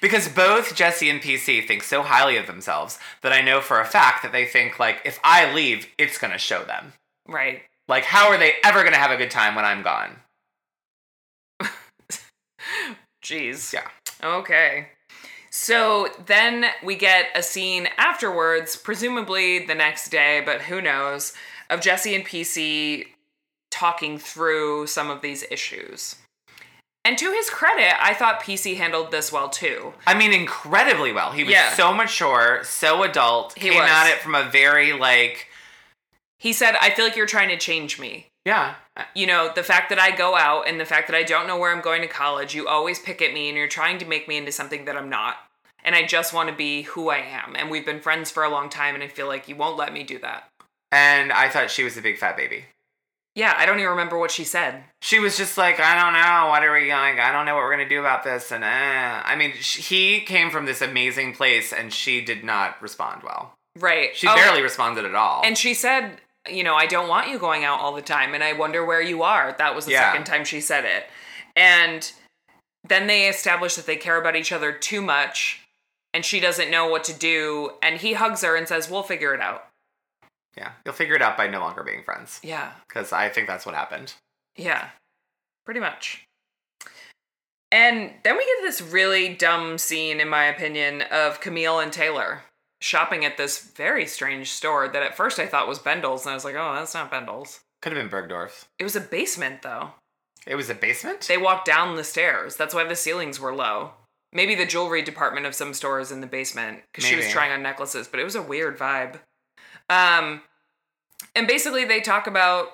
Speaker 1: Because both Jesse and PC think so highly of themselves that I know for a fact that they think, like, if I leave, it's going to show them.
Speaker 2: Right.
Speaker 1: Like, how are they ever going to have a good time when I'm gone?
Speaker 2: Jeez.
Speaker 1: Yeah.
Speaker 2: Okay. So then we get a scene afterwards, presumably the next day, but who knows, of Jesse and PC talking through some of these issues. And to his credit, I thought PC handled this well too.
Speaker 1: I mean, incredibly well. He was
Speaker 2: Yeah.
Speaker 1: so mature, so adult,
Speaker 2: He
Speaker 1: came
Speaker 2: was.
Speaker 1: at it from a very, like,
Speaker 2: He said, I feel like you're trying to change me.
Speaker 1: yeah.
Speaker 2: You know, the fact that I go out and the fact that I don't know where I'm going to college, you always pick at me and you're trying to make me into something that I'm not. And I just want to be who I am. And we've been friends for a long time, and I feel like you won't let me do that.
Speaker 1: And I thought she was a big fat baby.
Speaker 2: Yeah, I don't even remember what she said.
Speaker 1: She was just like, I don't know, what are we like? I don't know what we're gonna do about this, and uh. I mean, sh- he came from this amazing place, and she did not respond well.
Speaker 2: Right.
Speaker 1: She
Speaker 2: Oh,
Speaker 1: barely responded at all.
Speaker 2: And she said, you know, I don't want you going out all the time, and I wonder where you are. That was the
Speaker 1: Yeah.
Speaker 2: second time she said it. And then they establish that they care about each other too much, and she doesn't know what to do. And he hugs her and says, We'll figure it out.
Speaker 1: Yeah, you'll figure it out by no longer being friends,
Speaker 2: Yeah.
Speaker 1: because I think that's what happened.
Speaker 2: Yeah, pretty much. And then we get this really dumb scene, in my opinion, of Camille and Taylor shopping at this very strange store that at first I thought was Bendel's, and I was like, oh, that's not Bendel's.
Speaker 1: Could have been Bergdorf's.
Speaker 2: It was a basement, though.
Speaker 1: It was a basement.
Speaker 2: They walked down the stairs. That's why the ceilings were low. Maybe the jewelry department of some stores in the basement because she was
Speaker 1: Maybe.
Speaker 2: trying on necklaces, but it was a weird vibe. Um, and basically they talk about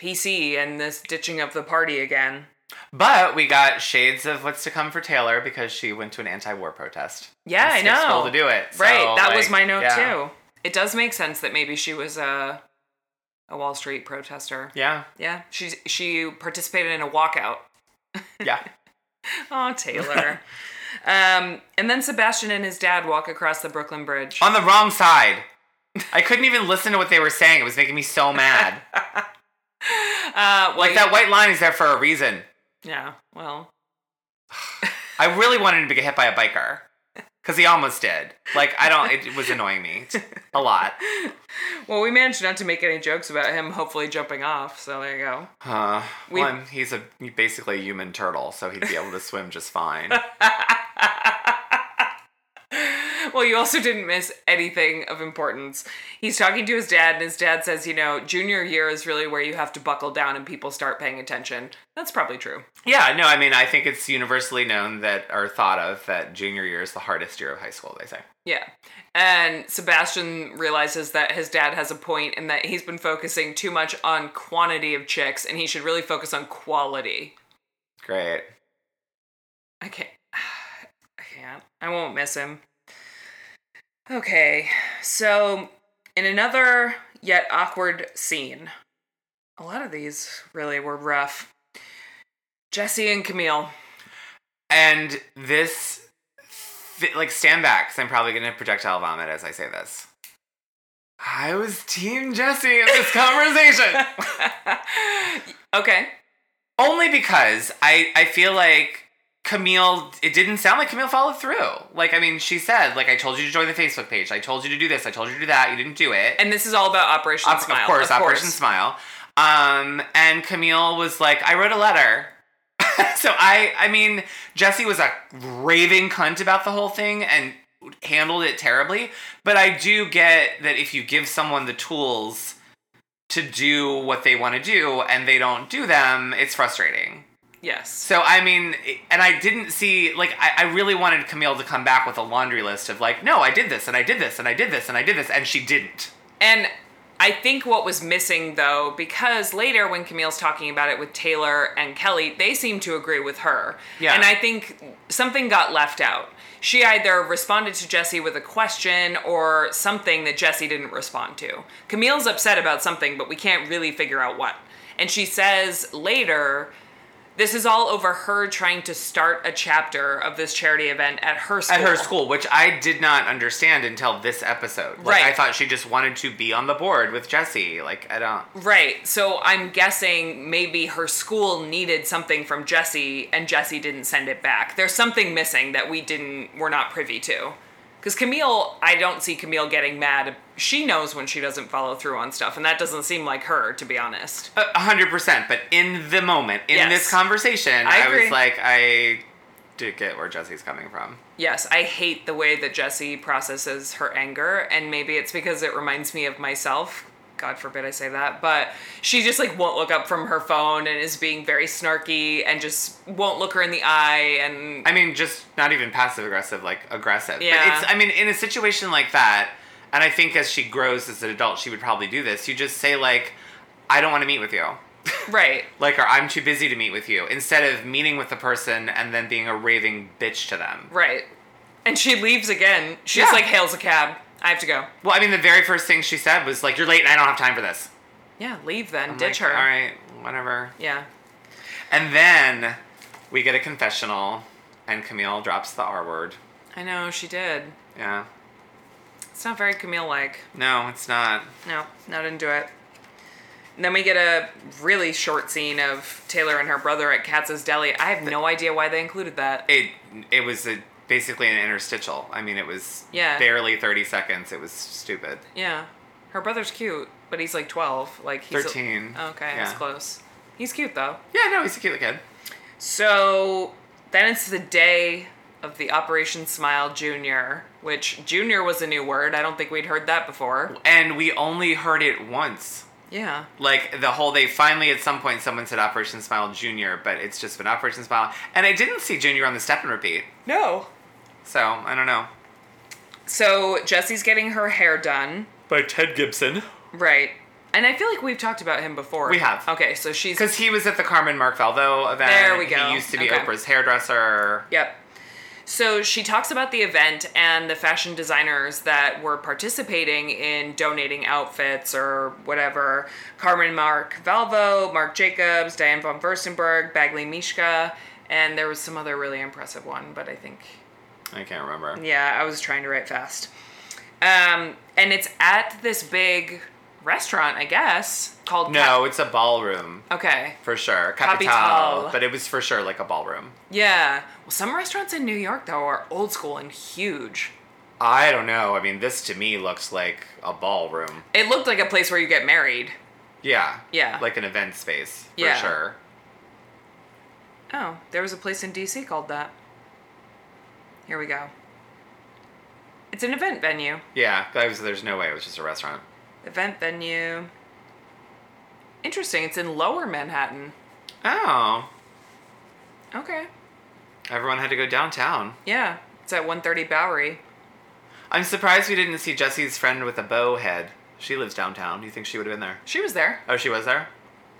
Speaker 2: PC and this ditching of the party again.
Speaker 1: But we got shades of what's to come for Taylor because she went to an anti-war protest.
Speaker 2: Yeah, I know.
Speaker 1: school to do it. So,
Speaker 2: right, that was my note
Speaker 1: yeah.
Speaker 2: too. It does make sense that maybe she was a a Wall Street protester.
Speaker 1: Yeah.
Speaker 2: Yeah, she she participated in a walkout.
Speaker 1: Yeah.
Speaker 2: Oh, Taylor. um, and then Sebastian and his dad walk across the Brooklyn Bridge.
Speaker 1: On the wrong side. I couldn't even listen to what they were saying. It was making me so mad.
Speaker 2: Uh, well,
Speaker 1: Like that white line is there for a reason.
Speaker 2: Yeah. Well,
Speaker 1: I really wanted him to get hit by a biker. Because he almost did. Like, I don't, it was annoying me a lot.
Speaker 2: well, we managed not to make any jokes about him hopefully jumping off. So there you go.
Speaker 1: Uh,
Speaker 2: We-
Speaker 1: well, he's a basically a human turtle, so he'd be able to swim just fine.
Speaker 2: Well, you also didn't miss anything of importance. He's talking to his dad, and his dad says, you know, junior year is really where you have to buckle down and people start paying attention. That's probably true.
Speaker 1: yeah, no, I mean, I think it's universally known that, or thought of, that junior year is the hardest year of high school, they say.
Speaker 2: Yeah. And Sebastian realizes that his dad has a point and that he's been focusing too much on quantity of chicks and he should really focus on quality.
Speaker 1: Great.
Speaker 2: I can't. I can't. I won't miss him. Okay, so in another yet awkward scene, a lot of these really were rough. Jesse and Camille.
Speaker 1: And this, like, stand back, because I'm probably going to projectile vomit as I say this. I was Team Jesse in this conversation.
Speaker 2: okay.
Speaker 1: Only because I, I feel like Camille, it didn't sound like Camille followed through. Like, I mean, she said, like, I told you to join the Facebook page. I told you to do this. I told you to do that. You didn't do it.
Speaker 2: And this is all about Operation
Speaker 1: Of-
Speaker 2: Smile.
Speaker 1: Of course, Operation Smile. Um, and Camille was like, I wrote a letter. so I, I mean, Jesse was a raving cunt about the whole thing and handled it terribly. But I do get that if you give someone the tools to do what they want to do and they don't do them, it's frustrating.
Speaker 2: Yes.
Speaker 1: So I mean, and I didn't see like I, I really wanted Camille to come back with a laundry list of like, no, I did this and I did this and I did this and I did this, and she didn't.
Speaker 2: And I think what was missing though, because later when Camille's talking about it with Taylor and Kelly, they seem to agree with her.
Speaker 1: Yeah.
Speaker 2: And I think something got left out. She either responded to Jesse with a question or something that Jesse didn't respond to. Camille's upset about something, but we can't really figure out what. And she says later, this is all over her trying to start a chapter of this charity event at her school.
Speaker 1: At her school, which I did not understand until this episode. Like
Speaker 2: Right.
Speaker 1: I thought she just wanted to be on the board with Jesse. Like I don't.
Speaker 2: Right. So I'm guessing maybe her school needed something from Jesse and Jesse didn't send it back. There's something missing that we didn't we're not privy to. Cuz Camille, I don't see Camille getting mad. She knows when she doesn't follow through on stuff and that doesn't seem like her to be honest.
Speaker 1: A hundred percent, but in the moment, in
Speaker 2: Yes.
Speaker 1: this conversation,
Speaker 2: I
Speaker 1: I, was like, I do get where Jesse's coming from.
Speaker 2: Yes, I hate the way that Jesse processes her anger and maybe it's because it reminds me of myself. God forbid I say that, but she just like won't look up from her phone and is being very snarky and just won't look her in the eye and
Speaker 1: I mean, just not even passive aggressive, like aggressive.
Speaker 2: Yeah.
Speaker 1: But it's, I mean, in a situation like that, and I think as she grows as an adult, she would probably do this. You just say like, I don't want to meet with you.
Speaker 2: right.
Speaker 1: like, or I'm too busy to meet with you, instead of meeting with the person and then being a raving bitch to them.
Speaker 2: Right. And she leaves again. She
Speaker 1: Yeah.
Speaker 2: just like hails a cab. I have to go.
Speaker 1: Well, I mean, the very first thing she said was like, "You're late, and I don't have time for this."
Speaker 2: Yeah, leave then.
Speaker 1: I'm
Speaker 2: Ditch
Speaker 1: like,
Speaker 2: her.
Speaker 1: All right, whatever.
Speaker 2: Yeah.
Speaker 1: And then we get a confessional, and Camille drops the R word.
Speaker 2: I know, she did.
Speaker 1: Yeah.
Speaker 2: It's not very Camille like.
Speaker 1: No, it's not.
Speaker 2: No, not into it. And then we get a really short scene of Taylor and her brother at Katz's Deli. I have no idea why they included that.
Speaker 1: It it was a, basically an interstitial. I mean, it was
Speaker 2: Yeah.
Speaker 1: barely 30 seconds. It was stupid.
Speaker 2: Yeah. Her brother's cute, but he's like 12. Like he's a-
Speaker 1: 13.
Speaker 2: okay, that's
Speaker 1: Yeah.
Speaker 2: close. He's cute though.
Speaker 1: Yeah, no, he's a cute kid.
Speaker 2: So then it's the day of the Operation Smile Junior, which Junior was a new word. I don't think we'd heard that before.
Speaker 1: And we only heard it once.
Speaker 2: Yeah.
Speaker 1: Like the whole, they finally at some point someone said Operation Smile Junior, but it's just been Operation Smile. And I didn't see Junior on the step and repeat.
Speaker 2: No.
Speaker 1: So I don't know.
Speaker 2: So Jesse's getting her hair done.
Speaker 1: By Ted Gibson.
Speaker 2: Right. And I feel like we've talked about him before.
Speaker 1: We have.
Speaker 2: Okay, so she's.
Speaker 1: Because he was at the Carmen Marc Valvo event.
Speaker 2: There we go.
Speaker 1: He used to be
Speaker 2: Okay.
Speaker 1: Oprah's hairdresser.
Speaker 2: Yep. So she talks about the event and the fashion designers that were participating in donating outfits or whatever. Carmen Marc Valvo, Marc Jacobs, Diane von Furstenberg, Badgley Mischka, and there was some other really impressive one, but I think
Speaker 1: I can't remember.
Speaker 2: yeah, I was trying to write fast. Um, and it's at this big restaurant, I guess, called
Speaker 1: No, it's a ballroom
Speaker 2: okay.
Speaker 1: for sure. Capitale,
Speaker 2: Capitale.
Speaker 1: but it was for sure like a ballroom.
Speaker 2: Yeah. Well, some restaurants in New York though are old school and huge.
Speaker 1: I don't know. I mean, this to me looks like a ballroom.
Speaker 2: It looked like a place where you get married.
Speaker 1: Yeah.
Speaker 2: Yeah.
Speaker 1: Like an event space for
Speaker 2: Yeah.
Speaker 1: sure.
Speaker 2: Oh, there was a place in DC called that. Here we go. It's an event venue.
Speaker 1: Yeah, was, there's no way it was just a restaurant.
Speaker 2: Event venue. Interesting. It's in Lower Manhattan.
Speaker 1: Oh,
Speaker 2: Okay.
Speaker 1: everyone had to go downtown.
Speaker 2: Yeah. It's at 130 Bowery.
Speaker 1: I'm surprised we didn't see Jesse's friend with a bow head. She lives downtown. Do you think she would have been there?
Speaker 2: She was there.
Speaker 1: Oh, she was there?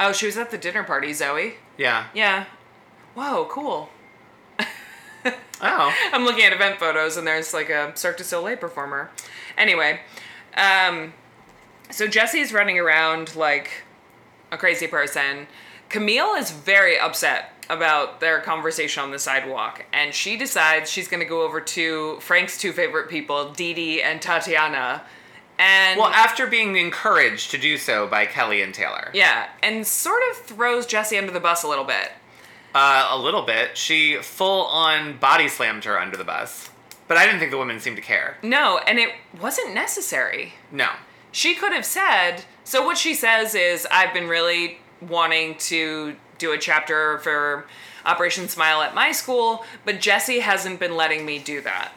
Speaker 2: Oh, she was at the dinner party, Zoe.
Speaker 1: Yeah.
Speaker 2: Yeah. Whoa, cool.
Speaker 1: Oh.
Speaker 2: I'm looking at event photos and there's like a Cirque du Soleil performer. Anyway, um, so Jesse's running around like a crazy person. Camille is very upset about their conversation on the sidewalk, and she decides she's going to go over to Frank's two favorite people, Dee Dee and Tatiana. And
Speaker 1: Well, after being encouraged to do so by Kelly and Taylor.
Speaker 2: yeah, and sort of throws Jesse under the bus a little bit.
Speaker 1: Uh, a little bit. She full on body slammed her under the bus. But I didn't think the women seemed to care.
Speaker 2: No, and it wasn't necessary.
Speaker 1: No.
Speaker 2: She could have said, so what she says is, I've been really wanting to do a chapter for Operation Smile at my school, but Jesse hasn't been letting me do that.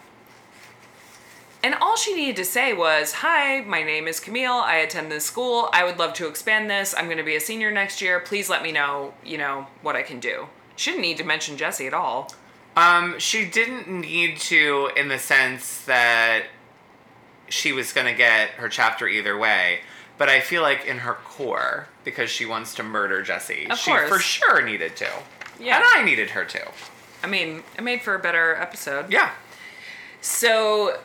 Speaker 2: And all she needed to say was, Hi, my name is Camille. I attend this school. I would love to expand this. I'm going to be a senior next year. Please let me know, you know, what I can do. She didn't need to mention Jesse at all.
Speaker 1: Um, she didn't need to in the sense that she was going to get her chapter either way. But I feel like in her core, because she wants to murder Jesse,
Speaker 2: Of
Speaker 1: she
Speaker 2: course.
Speaker 1: for sure needed to.
Speaker 2: Yeah.
Speaker 1: And I needed her to.
Speaker 2: I mean, it made for a better episode.
Speaker 1: Yeah.
Speaker 2: So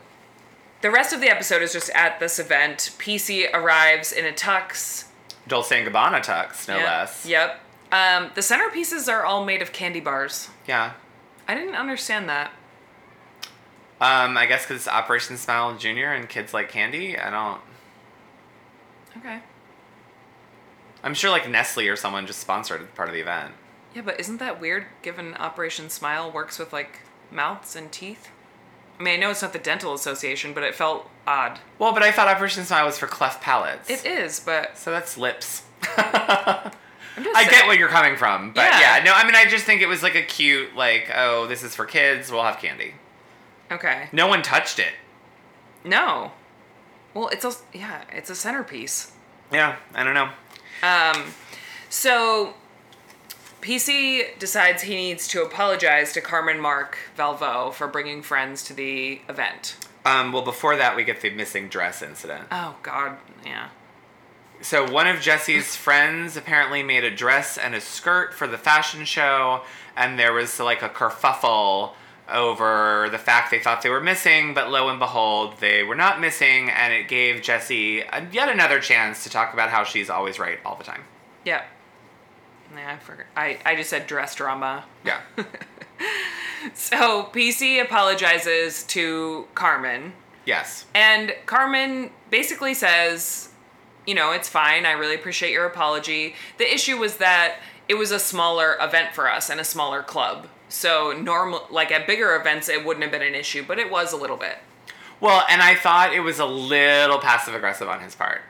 Speaker 2: the rest of the episode is just at this event. PC arrives in a tux.
Speaker 1: Dolce and Gabbana tux, no
Speaker 2: Yep.
Speaker 1: less.
Speaker 2: Yep. Um, the centerpieces are all made of candy bars.
Speaker 1: Yeah.
Speaker 2: I didn't understand that.
Speaker 1: Um, I guess because it's Operation Smile Junior and kids like candy. I don't.
Speaker 2: Okay.
Speaker 1: I'm sure like Nestle or someone just sponsored part of the event.
Speaker 2: Yeah, but isn't that weird given Operation Smile works with like mouths and teeth? I mean, I know it's not the Dental Association, but it felt odd.
Speaker 1: Well, but I thought Operation Smile was for cleft palates.
Speaker 2: It is, but
Speaker 1: So that's lips. I
Speaker 2: saying-
Speaker 1: get where you're coming from, but
Speaker 2: Yeah.
Speaker 1: yeah. no, I mean, I just think it was like a cute, like, oh, this is for kids. We'll have candy.
Speaker 2: Okay.
Speaker 1: No one touched it.
Speaker 2: No. Well, it's a yeah, it's a centerpiece.
Speaker 1: Yeah, I don't know.
Speaker 2: Um, so PC decides he needs to apologize to Carmen Marc Valvo for bringing friends to the event.
Speaker 1: Um, well, before that, we get the missing dress incident.
Speaker 2: Oh God, yeah.
Speaker 1: So one of Jesse's friends apparently made a dress and a skirt for the fashion show, and there was like a kerfuffle over the fact they thought they were missing, but lo and behold, they were not missing, and it gave Jesse yet another chance to talk about how she's always right all the time.
Speaker 2: Yeah. Yeah, I forgot. I, I just said dress drama.
Speaker 1: Yeah.
Speaker 2: So PC apologizes to Carmen,
Speaker 1: yes.
Speaker 2: and Carmen basically says, you know, it's fine. I really appreciate your apology. The issue was that it was a smaller event for us and a smaller club. So normal like at bigger events it wouldn't have been an issue, but it was a little bit.
Speaker 1: Well, and I thought it was a little passive aggressive on his part.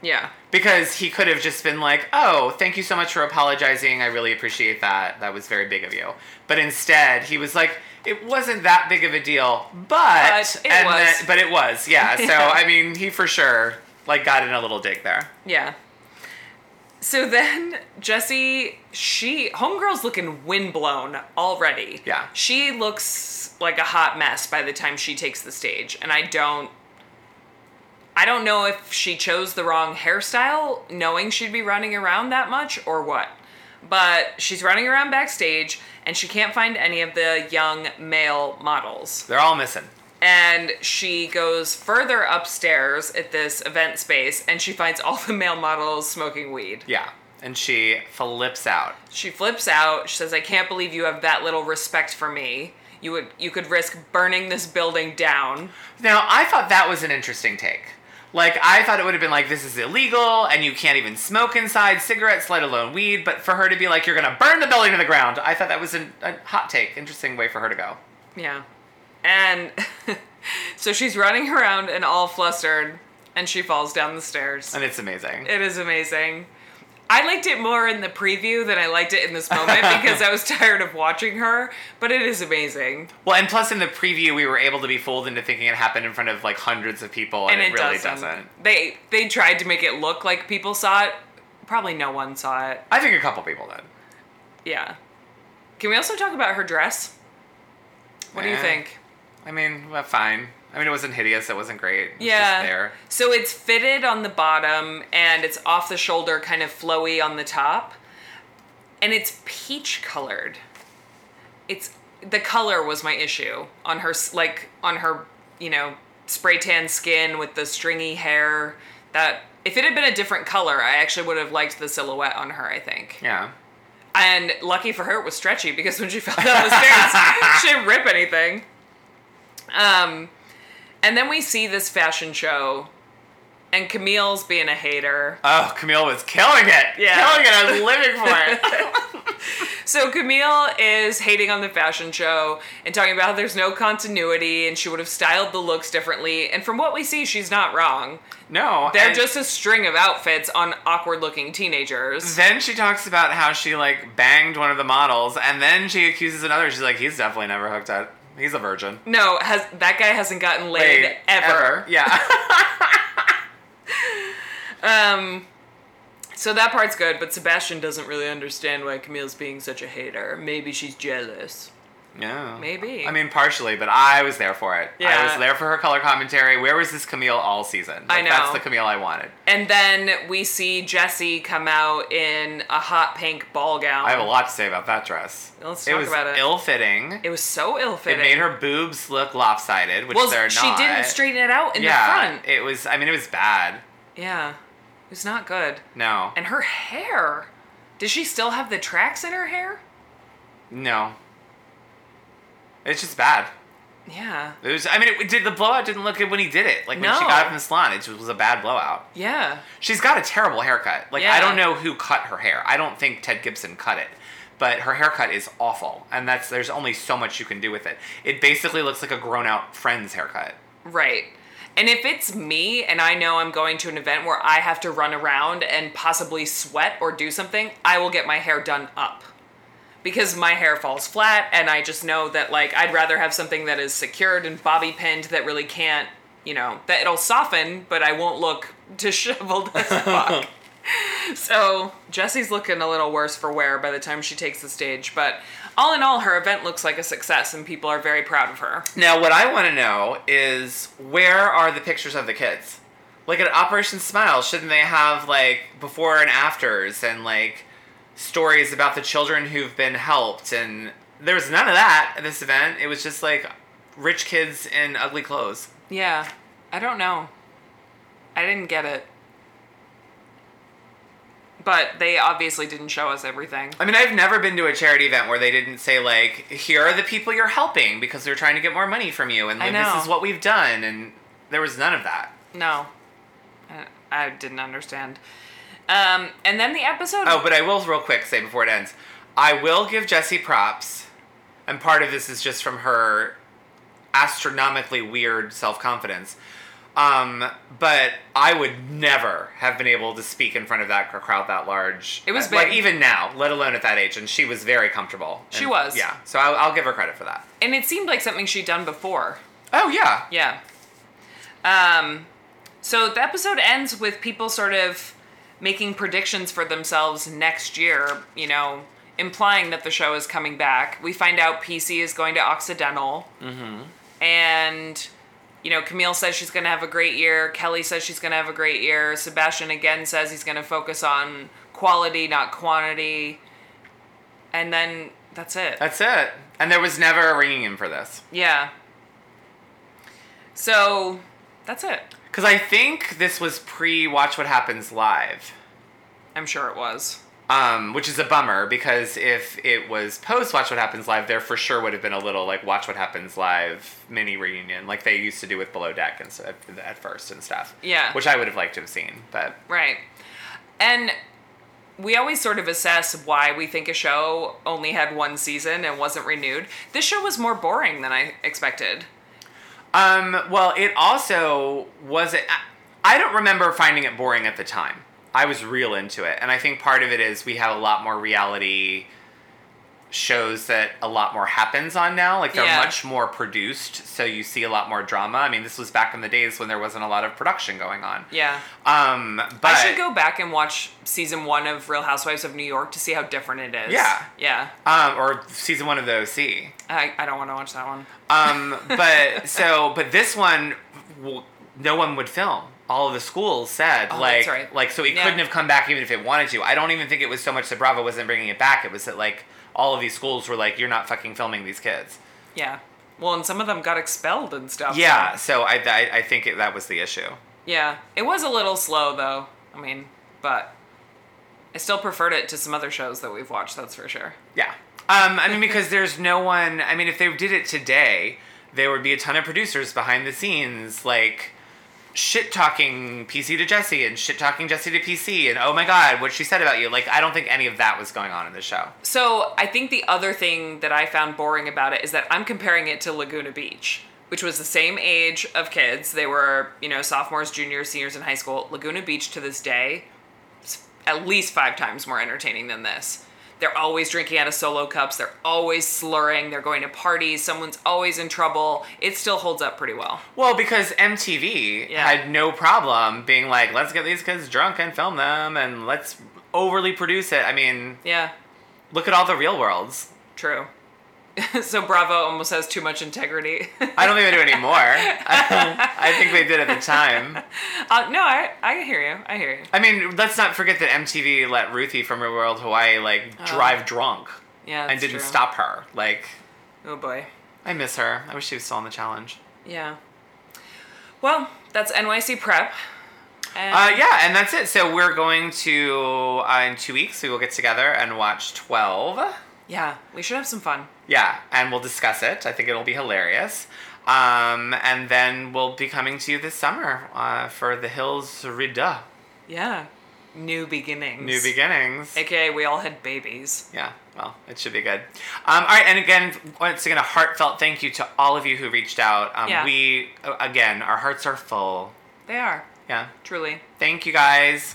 Speaker 2: Yeah.
Speaker 1: Because he could have just been like, "Oh, thank you so much for apologizing. I really appreciate that. That was very big of you." But instead, he was like, "It wasn't that big of a deal, but,
Speaker 2: But it was.
Speaker 1: then- but it was, yeah." So I mean, he for sure like got in a little dig there.
Speaker 2: Yeah. So then Jesse, she homegirl's looking windblown already.
Speaker 1: Yeah.
Speaker 2: She looks like a hot mess by the time she takes the stage, and I don't I don't know if she chose the wrong hairstyle knowing she'd be running around that much or what. But she's running around backstage and she can't find any of the young male models.
Speaker 1: They're all missing.
Speaker 2: And she goes further upstairs at this event space and she finds all the male models smoking weed.
Speaker 1: Yeah. And she flips out.
Speaker 2: She flips out. She says, "I can't believe you have that little respect for me. You would you could risk burning this building down."
Speaker 1: Now, I thought that was an interesting take. Like, I thought it would have been like, this is illegal, and you can't even smoke inside cigarettes, let alone weed. But for her to be like, you're gonna burn the building to the ground, I thought that was an, a hot take. Interesting way for her to go.
Speaker 2: Yeah. And so she's running around and all flustered and she falls down the stairs.
Speaker 1: And it's amazing.
Speaker 2: It is amazing. I liked it more in the preview than I liked it in this moment because I was tired of watching her, but it is amazing.
Speaker 1: Well, and plus in the preview, we were able to be fooled into thinking it happened in front of like hundreds of people, and,
Speaker 2: And,
Speaker 1: it,
Speaker 2: it,
Speaker 1: really
Speaker 2: doesn't.
Speaker 1: doesn't.
Speaker 2: They they tried to make it look like people saw it. Probably no one saw it.
Speaker 1: I think a couple people did.
Speaker 2: Yeah. Can we also talk about her dress? What do you
Speaker 1: Eh.
Speaker 2: think?
Speaker 1: I mean, well, fine. I mean, it wasn't hideous. It wasn't great. It was
Speaker 2: Yeah.
Speaker 1: Just there.
Speaker 2: So it's fitted on the bottom and it's off the shoulder, kind of flowy on the top. And it's peach colored. It's the color was my issue on her, like on her, you know, spray tan skin with the stringy hair. That if it had been a different color, I actually would have liked the silhouette on her. I think.
Speaker 1: Yeah.
Speaker 2: And lucky for her, it was stretchy because when she fell down the stairs, she didn't rip anything. Um, and then we see this fashion show, and Camille's being a hater.
Speaker 1: Oh, Camille was killing it.
Speaker 2: Yeah.
Speaker 1: Killing it. I was living for it.
Speaker 2: So Camille is hating on the fashion show and talking about how there's no continuity and she would have styled the looks differently. And from what we see, she's not wrong.
Speaker 1: no.
Speaker 2: They're
Speaker 1: and
Speaker 2: just a string of outfits on awkward-looking teenagers.
Speaker 1: Then she talks about how she like banged one of the models, and then she accuses another. She's like, he's definitely never hooked up. He's a virgin.
Speaker 2: No, has that guy hasn't gotten laid
Speaker 1: Wait,
Speaker 2: ever.
Speaker 1: Yeah.
Speaker 2: Um, so that part's good, but Sebastian doesn't really understand why Camille's being such a hater. Maybe she's jealous.
Speaker 1: Yeah.
Speaker 2: Maybe.
Speaker 1: I mean, partially, but I was there for it.
Speaker 2: Yeah.
Speaker 1: I was there for her color commentary. Where was this Camille all season?
Speaker 2: I
Speaker 1: know. That's the Camille I wanted.
Speaker 2: And then we see Jesse come out in a hot pink ball gown.
Speaker 1: I have a lot to say about that dress.
Speaker 2: Let's
Speaker 1: it
Speaker 2: talk
Speaker 1: was
Speaker 2: about it.
Speaker 1: ill-fitting.
Speaker 2: It was so ill fitting.
Speaker 1: It made her boobs look lopsided, which
Speaker 2: well,
Speaker 1: they're not.
Speaker 2: she didn't straighten it out in
Speaker 1: yeah,
Speaker 2: the front.
Speaker 1: it was. I mean, it was bad.
Speaker 2: Yeah, it was not good.
Speaker 1: No,
Speaker 2: And her hair. Does she still have the tracks in her hair?
Speaker 1: no. It's just bad.
Speaker 2: Yeah.
Speaker 1: It was. I mean, it did. The blowout didn't look good when he did it. Like when she got from the salon, it was a bad blowout.
Speaker 2: Yeah.
Speaker 1: She's got a terrible haircut. Like
Speaker 2: Yeah.
Speaker 1: I don't know who cut her hair. I don't think Ted Gibson cut it. But her haircut is awful, and that's there's only so much you can do with it. It basically looks like a grown-out friend's haircut.
Speaker 2: Right. And if it's me and I know I'm going to an event where I have to run around and possibly sweat or do something, I will get my hair done up. Because my hair falls flat and I just know that like I'd rather have something that is secured and bobby pinned that really can't, you know, that it'll soften, but I won't look disheveled as fuck. so Jesse's looking a little worse for wear by the time she takes the stage, but all in all, her event looks like a success and people are very proud of her.
Speaker 1: Now, what I want to know is where are the pictures of the kids? Like at Operation Smile, shouldn't they have like before and afters and like stories about the children who've been helped? And there was none of that at this event. It was just like rich kids in ugly clothes.
Speaker 2: Yeah, I don't know. I didn't get it. But they obviously didn't show us everything.
Speaker 1: I mean, I've never been to a charity event where they didn't say like, "Here are the people you're helping because they're trying to get more money from you," and like, this is what we've done. And there was none of that.
Speaker 2: No. I- I didn't understand. Um, and then the episode.
Speaker 1: Oh, but I will real quick say before it ends, I will give Jessie props, and part of this is just from her astronomically weird self confidence. Um, but I would never have been able to speak in front of that crowd that large.
Speaker 2: It was
Speaker 1: like
Speaker 2: big.
Speaker 1: even now, let alone at that age, and she was very comfortable.
Speaker 2: She
Speaker 1: And-
Speaker 2: was.
Speaker 1: yeah. So I'll, I'll give her credit for that.
Speaker 2: And it seemed like something she'd done before.
Speaker 1: Oh yeah,
Speaker 2: Yeah. Um, so the episode ends with people sort of making predictions for themselves next year, you know, implying that the show is coming back. We find out PC is going to Occidental. Mm-hmm. And, you know, Camille says she's going to have a great year. Kelly says she's going to have a great year. Sebastian again says he's going to focus on quality, not quantity. And then that's it.
Speaker 1: That's it. And there was never a ringing in for this.
Speaker 2: yeah. So that's it.
Speaker 1: Because I think this was pre Watch What Happens Live.
Speaker 2: I'm sure it was.
Speaker 1: Um, which is a bummer because if it was post Watch What Happens Live, there for sure would have been a little like Watch What Happens Live mini reunion, like they used to do with Below Deck and stuff at first and stuff.
Speaker 2: Yeah.
Speaker 1: Which I would have liked to have seen, but
Speaker 2: Right. And we always sort of assess why we think a show only had one season and wasn't renewed. This show was more boring than I expected.
Speaker 1: Um, well, it also wasn't. I don't remember finding it boring at the time. I was real into it, and I think part of it is we have a lot more reality shows that a lot more happens on now. Like they're
Speaker 2: Yeah.
Speaker 1: much more produced, so you see a lot more drama. I mean, this was back in the days when there wasn't a lot of production going on.
Speaker 2: Yeah.
Speaker 1: Um, but
Speaker 2: I should go back and watch season one of Real Housewives of New York to see how different it is.
Speaker 1: Yeah.
Speaker 2: Yeah.
Speaker 1: Um, or season one of the OC.
Speaker 2: I, I don't want to watch that one.
Speaker 1: Um, but so, but this one, no one would film. All of the schools said
Speaker 2: Oh,
Speaker 1: like,
Speaker 2: right.
Speaker 1: like so it
Speaker 2: Yeah.
Speaker 1: couldn't have come back even if it wanted to. I don't even think it was so much that Bravo wasn't bringing it back. It was that like all of these schools were like, you're not fucking filming these kids.
Speaker 2: Yeah. Well, and some of them got expelled and stuff.
Speaker 1: Yeah.
Speaker 2: so-
Speaker 1: So I, I, I think it, that was the issue.
Speaker 2: Yeah. It was a little slow though. I mean, but I still preferred it to some other shows that we've watched. That's for sure.
Speaker 1: Yeah. Um, I mean, because there's no one. I mean, if they did it today, there would be a ton of producers behind the scenes, like shit talking PC to Jesse and shit talking Jesse to PC, and oh my god, what she said about you. Like, I don't think any of that was going on in the show.
Speaker 2: So I think the other thing that I found boring about it is that I'm comparing it to Laguna Beach, which was the same age of kids. They were, you know, sophomores, juniors, seniors in high school. Laguna Beach to this day at least five times more entertaining than this. They're always drinking out of solo cups. They're always slurring. They're going to parties. Someone's always in trouble. It still holds up pretty well.
Speaker 1: Well, because MTV
Speaker 2: Yeah.
Speaker 1: had no problem being like, let's get these kids drunk and film them, and let's overly produce it. I mean,
Speaker 2: Yeah,
Speaker 1: look at all the real worlds.
Speaker 2: true. so Bravo almost has too much integrity.
Speaker 1: I don't think they do anymore. I think they did at the time.
Speaker 2: uh, no, I, I hear you. I hear you.
Speaker 1: I mean, let's not forget that MTV let Ruthie from Real World Hawaii like drive drunk
Speaker 2: Yeah,
Speaker 1: and didn't
Speaker 2: true.
Speaker 1: stop her. Like,
Speaker 2: Oh boy.
Speaker 1: I miss her. I wish she was still on the challenge.
Speaker 2: Yeah. Well, that's NYC prep. And
Speaker 1: Uh, yeah, and that's it. So we're going to uh, in two weeks we will get together and watch Twelve.
Speaker 2: Yeah, we should have some fun.
Speaker 1: Yeah, and we'll discuss it. I think it'll be hilarious. Um, and then we'll be coming to you this summer uh, for the Hills Rida.
Speaker 2: Yeah. New beginnings.
Speaker 1: New beginnings.
Speaker 2: AKA, we all had babies.
Speaker 1: Yeah, well, it should be good. Um, all right, and again, once again, a heartfelt thank you to all of you who reached out. Um,
Speaker 2: Yeah.
Speaker 1: We, again, our hearts are full.
Speaker 2: They are,
Speaker 1: Yeah.
Speaker 2: truly.
Speaker 1: Thank you guys.